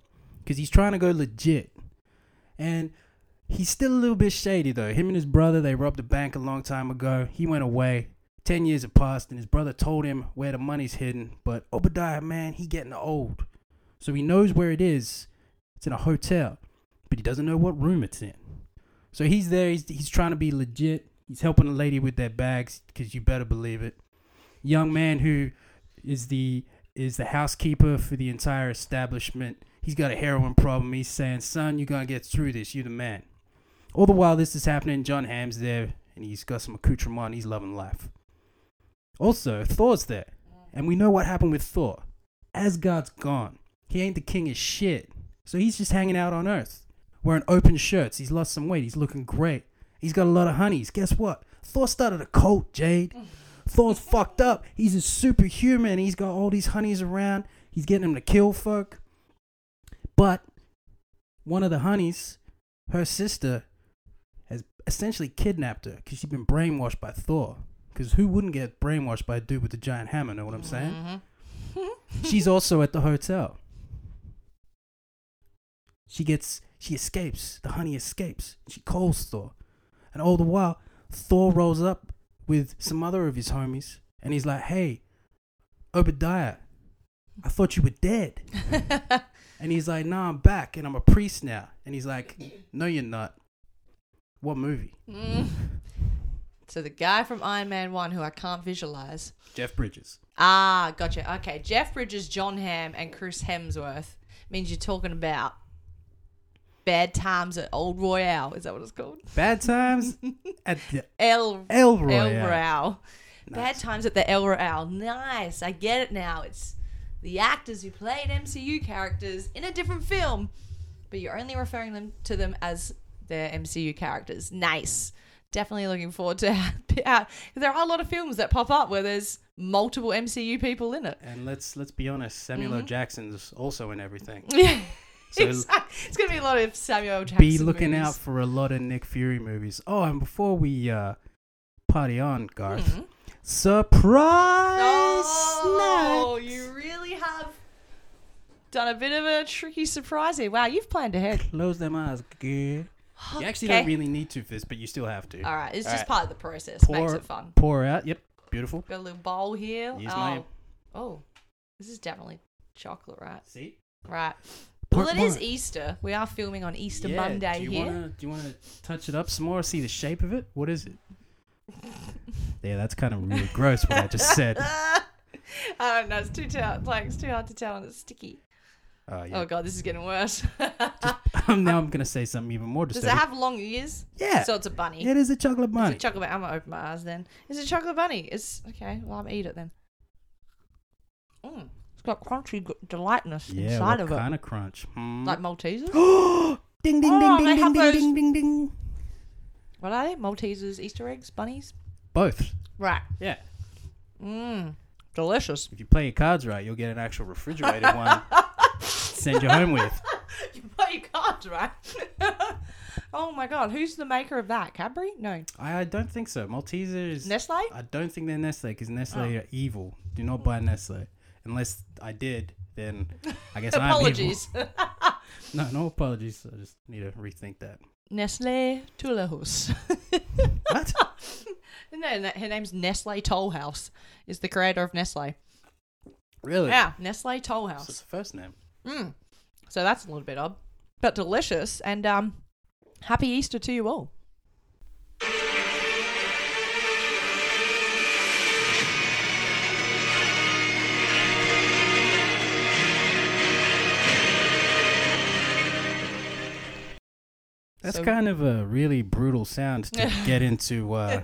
[SPEAKER 1] because he's trying to go legit, and he's still a little bit shady though. Him and his brother they robbed a bank a long time ago. He went away. Ten years have passed, and his brother told him where the money's hidden. But Obadiah, man, he getting old, so he knows where it is. It's in a hotel, but he doesn't know what room it's in. So he's there. He's, he's trying to be legit. He's helping a lady with their bags because you better believe it. Young man who is the is the housekeeper for the entire establishment. He's got a heroin problem. He's saying, "Son, you're gonna get through this. You're the man." All the while this is happening, John Hamm's there and he's got some accoutrement. He's loving life. Also, Thor's there, and we know what happened with Thor. Asgard's gone. He ain't the king of shit, so he's just hanging out on Earth wearing open shirts. He's lost some weight. He's looking great. He's got a lot of honeys. Guess what? Thor started a cult, Jade. Thor's fucked up. He's a superhuman. He's got all these honeys around. He's getting them to kill folk. But one of the honeys, her sister, essentially kidnapped her because she'd been brainwashed by Thor. Because who wouldn't get brainwashed by a dude with a giant hammer? Know what I'm saying?
[SPEAKER 2] Mhm.
[SPEAKER 1] She's also at the hotel. She gets, she escapes. The honey escapes. She calls Thor. And all the while, Thor rolls up with some other of his homies. And he's like, hey, Obadiah, I thought you were dead. And he's like, nah, I'm back and I'm a priest now. And he's like, no, you're not. What movie?
[SPEAKER 2] Mm. So the guy from Iron Man One, who I can't visualize.
[SPEAKER 1] Jeff Bridges.
[SPEAKER 2] Ah, gotcha. Okay, Jeff Bridges, John Hamm, and Chris Hemsworth means you're talking about Bad Times at Old Royale. Is that what it's called?
[SPEAKER 1] Bad Times at the
[SPEAKER 2] El
[SPEAKER 1] El
[SPEAKER 2] El
[SPEAKER 1] Royale.
[SPEAKER 2] Royale.
[SPEAKER 1] Nice.
[SPEAKER 2] Bad Times at the El Royale. Nice. I get it now. It's the actors who played MCU characters in a different film, but you're only referring them to them as their MCU characters. Nice. Definitely looking forward to out. There are a lot of films that pop up where there's multiple MCU people in it.
[SPEAKER 1] And let's let's be honest, Samuel L.
[SPEAKER 2] Mhm.
[SPEAKER 1] Jackson's also in everything.
[SPEAKER 2] Yeah.
[SPEAKER 1] So
[SPEAKER 2] exactly. It's gonna be a lot of Samuel. Jackson.
[SPEAKER 1] be looking
[SPEAKER 2] movies.
[SPEAKER 1] out for a lot of Nick Fury movies. Oh, and before we uh party on, Garth,
[SPEAKER 2] Mhm.
[SPEAKER 1] surprise
[SPEAKER 2] Oh,
[SPEAKER 1] snacks.
[SPEAKER 2] you really have done a bit of a tricky surprise here. Wow, you've planned ahead.
[SPEAKER 1] Close them eyes, girl. You actually
[SPEAKER 2] Okay.
[SPEAKER 1] don't really need to for this, but you still have to.
[SPEAKER 2] All right, it's
[SPEAKER 1] All
[SPEAKER 2] just
[SPEAKER 1] right.
[SPEAKER 2] part of the process. Makes
[SPEAKER 1] Pour-
[SPEAKER 2] it fun.
[SPEAKER 1] Pour out. Yep, beautiful.
[SPEAKER 2] Got a little bowl here.
[SPEAKER 1] Use
[SPEAKER 2] oh.
[SPEAKER 1] my-
[SPEAKER 2] oh, this is definitely chocolate, right?
[SPEAKER 1] See.
[SPEAKER 2] Right.
[SPEAKER 1] Pour
[SPEAKER 2] Well, it
[SPEAKER 1] more.
[SPEAKER 2] Easter. We are filming on Easter
[SPEAKER 1] Yeah,
[SPEAKER 2] Monday
[SPEAKER 1] do you
[SPEAKER 2] here.
[SPEAKER 1] Wanna, do you want to touch it up some more? See the shape of it? What is it? yeah, that's kind of really gross what I just said.
[SPEAKER 2] I don't know. It's too tell. Like it's too hard to tell, and it's sticky.
[SPEAKER 1] Oh, yeah.
[SPEAKER 2] Oh god, this is getting worse.
[SPEAKER 1] now I'm gonna say something even more
[SPEAKER 2] Does it have long ears?
[SPEAKER 1] yeah,
[SPEAKER 2] So it's a bunny.
[SPEAKER 1] it is a chocolate bunny.
[SPEAKER 2] it chocolate? I'm gonna open my eyes then. Is it chocolate bunny? It's okay. Well, I'm gonna eat it then. Mm, it's got crunchy g- delightness
[SPEAKER 1] yeah,
[SPEAKER 2] inside
[SPEAKER 1] what
[SPEAKER 2] of it,
[SPEAKER 1] kind of crunch? Hmm.
[SPEAKER 2] like Maltesers.
[SPEAKER 1] ding ding
[SPEAKER 2] Oh,
[SPEAKER 1] ding
[SPEAKER 2] they
[SPEAKER 1] ding
[SPEAKER 2] have
[SPEAKER 1] ding
[SPEAKER 2] those-
[SPEAKER 1] ding ding ding.
[SPEAKER 2] What are they? Maltesers, Easter eggs, bunnies.
[SPEAKER 1] Both.
[SPEAKER 2] Right.
[SPEAKER 1] Yeah.
[SPEAKER 2] Mmm. Delicious.
[SPEAKER 1] If you play your cards right, you'll get an actual refrigerated one. to Send you home with.
[SPEAKER 2] You can't, right? oh my god, who's the maker of that? Cadbury? No.
[SPEAKER 1] I, I don't think so. Maltesers.
[SPEAKER 2] Nestle?
[SPEAKER 1] I don't think they're Nestle because Nestle
[SPEAKER 2] Oh.
[SPEAKER 1] are evil. Do not buy Nestle unless I did. Then I guess I'm evil.
[SPEAKER 2] Apologies.
[SPEAKER 1] No, no apologies. I just need to rethink that.
[SPEAKER 2] Nestle Tollhouse.
[SPEAKER 1] What?
[SPEAKER 2] no, her name's Nestle Tollhouse. Is the creator of Nestle.
[SPEAKER 1] really?
[SPEAKER 2] Yeah, Nestle
[SPEAKER 1] What's the first name?
[SPEAKER 2] Mm. So that's a little bit odd, but delicious. And um, happy Easter to you all.
[SPEAKER 1] That's
[SPEAKER 2] So-
[SPEAKER 1] kind of a really brutal sound to get into uh,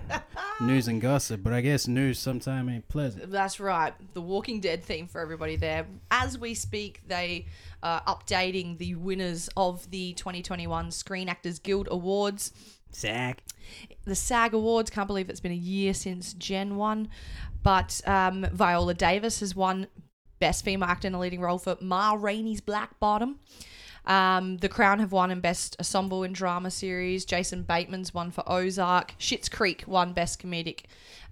[SPEAKER 1] news and gossip, but I guess news sometime ain't pleasant.
[SPEAKER 2] That's right. The Walking Dead theme for everybody there. As we speak, they are updating the winners of the 2021 Screen Actors Guild Awards.
[SPEAKER 1] SAG.
[SPEAKER 2] The SAG Awards, can't believe it's been a year since Jen won. But um, Viola Davis has won Best Female Actor in a Leading Role for Ma Rainey's Black Bottom. Um, the Crown have won in Best Ensemble in Drama Series. Jason Bateman's won for Ozark. Schitt's Creek won Best Comedic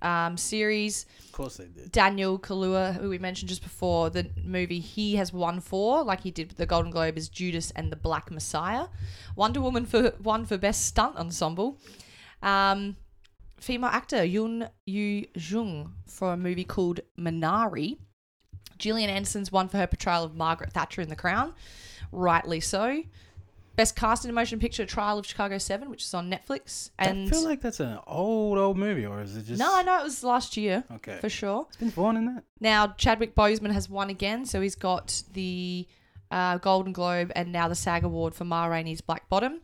[SPEAKER 2] um, Series.
[SPEAKER 1] Of course they did.
[SPEAKER 2] Daniel Kaluuya, who we mentioned just before, the movie he has won for, like he did with the Golden Globe, is Judas and the Black Messiah. Wonder Woman for one for Best Stunt Ensemble. Um, female actor Yoon Yu Jung for a movie called Minari. Gillian Anderson's won for her portrayal of Margaret Thatcher in The Crown, rightly so. Best cast in a motion picture, Trial of Chicago Seven, which is on Netflix. And
[SPEAKER 1] I feel like that's an old, old movie, or is it just.
[SPEAKER 2] no, I know it was last year
[SPEAKER 1] Okay.
[SPEAKER 2] for sure.
[SPEAKER 1] It's been born in that.
[SPEAKER 2] Now Chadwick Boseman has won again, so he's got the uh, Golden Globe and now the SAG Award for Ma Rainey's Black Bottom.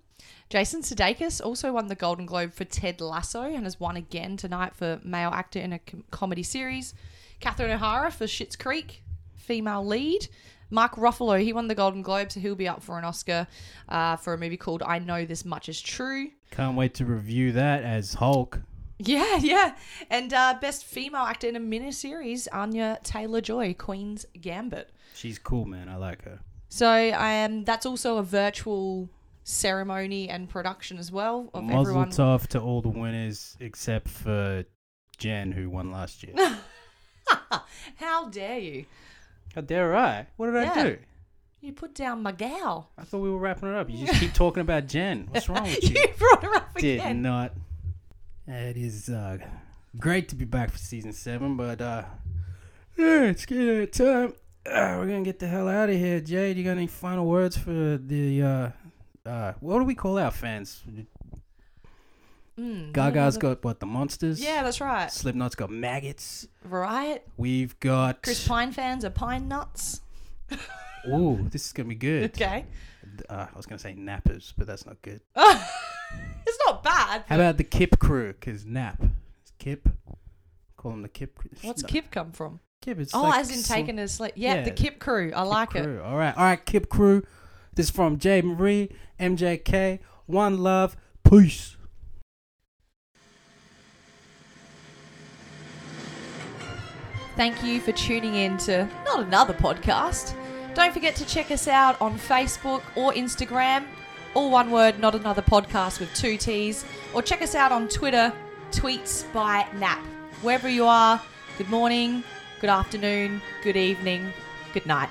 [SPEAKER 2] Jason Sudeikis also won the Golden Globe for Ted Lasso and has won again tonight for male actor in a com- comedy series. Catherine O'Hara for Schitt's Creek, female lead. Mark Ruffalo, he won the Golden Globe, so he'll be up for an Oscar uh, for a movie called I Know This Much Is True.
[SPEAKER 1] Can't wait to review that as Hulk.
[SPEAKER 2] Yeah, yeah. And uh, best female actor in a miniseries, Anya Taylor Joy, Queen's Gambit.
[SPEAKER 1] She's cool, man. I like her.
[SPEAKER 2] So um, that's also a virtual ceremony and production as well of
[SPEAKER 1] Muzzle
[SPEAKER 2] everyone.
[SPEAKER 1] tough to all the winners except for Jen, who won last year.
[SPEAKER 2] How dare you?
[SPEAKER 1] How dare I? What did I
[SPEAKER 2] Yeah.
[SPEAKER 1] do?
[SPEAKER 2] You put down my gal.
[SPEAKER 1] I thought we were wrapping it up. You just keep talking about Jen. What's wrong with you?
[SPEAKER 2] you brought her up
[SPEAKER 1] Did
[SPEAKER 2] again.
[SPEAKER 1] not. It is uh, great to be back for season seven, but uh, yeah, it's getting that time. Uh, we're gonna get the hell out of here. Jade, you got any final words for the uh, uh, what do we call our fans?
[SPEAKER 2] Mm,
[SPEAKER 1] Gaga's got what the monsters.
[SPEAKER 2] Yeah, that's right.
[SPEAKER 1] Slipknot's got maggots.
[SPEAKER 2] Right?
[SPEAKER 1] We've got.
[SPEAKER 2] Chris Pine fans are pine nuts.
[SPEAKER 1] Ooh, this is gonna be good.
[SPEAKER 2] Okay.
[SPEAKER 1] Uh, I was gonna say nappers, but that's not good.
[SPEAKER 2] it's not bad.
[SPEAKER 1] How about the Kip crew? Cause nap, Kip. Call them the Kip. crew.
[SPEAKER 2] What's
[SPEAKER 1] No,
[SPEAKER 2] Kip come from?
[SPEAKER 1] Kip? It's
[SPEAKER 2] Oh,
[SPEAKER 1] like
[SPEAKER 2] as in
[SPEAKER 1] some-
[SPEAKER 2] taking a sleep. Yeah, the. Kip crew. I like
[SPEAKER 1] Kip
[SPEAKER 2] it.
[SPEAKER 1] All right, all right, Kip crew. This is from J Marie, MJK. One love, peace.
[SPEAKER 2] Thank you for tuning in to not another podcast. Don't forget to check us out on Facebook or Instagram, all one word, not another podcast with two T's, or check us out on Twitter, tweets by Nap. Wherever you are, good morning, good afternoon, good evening, good night.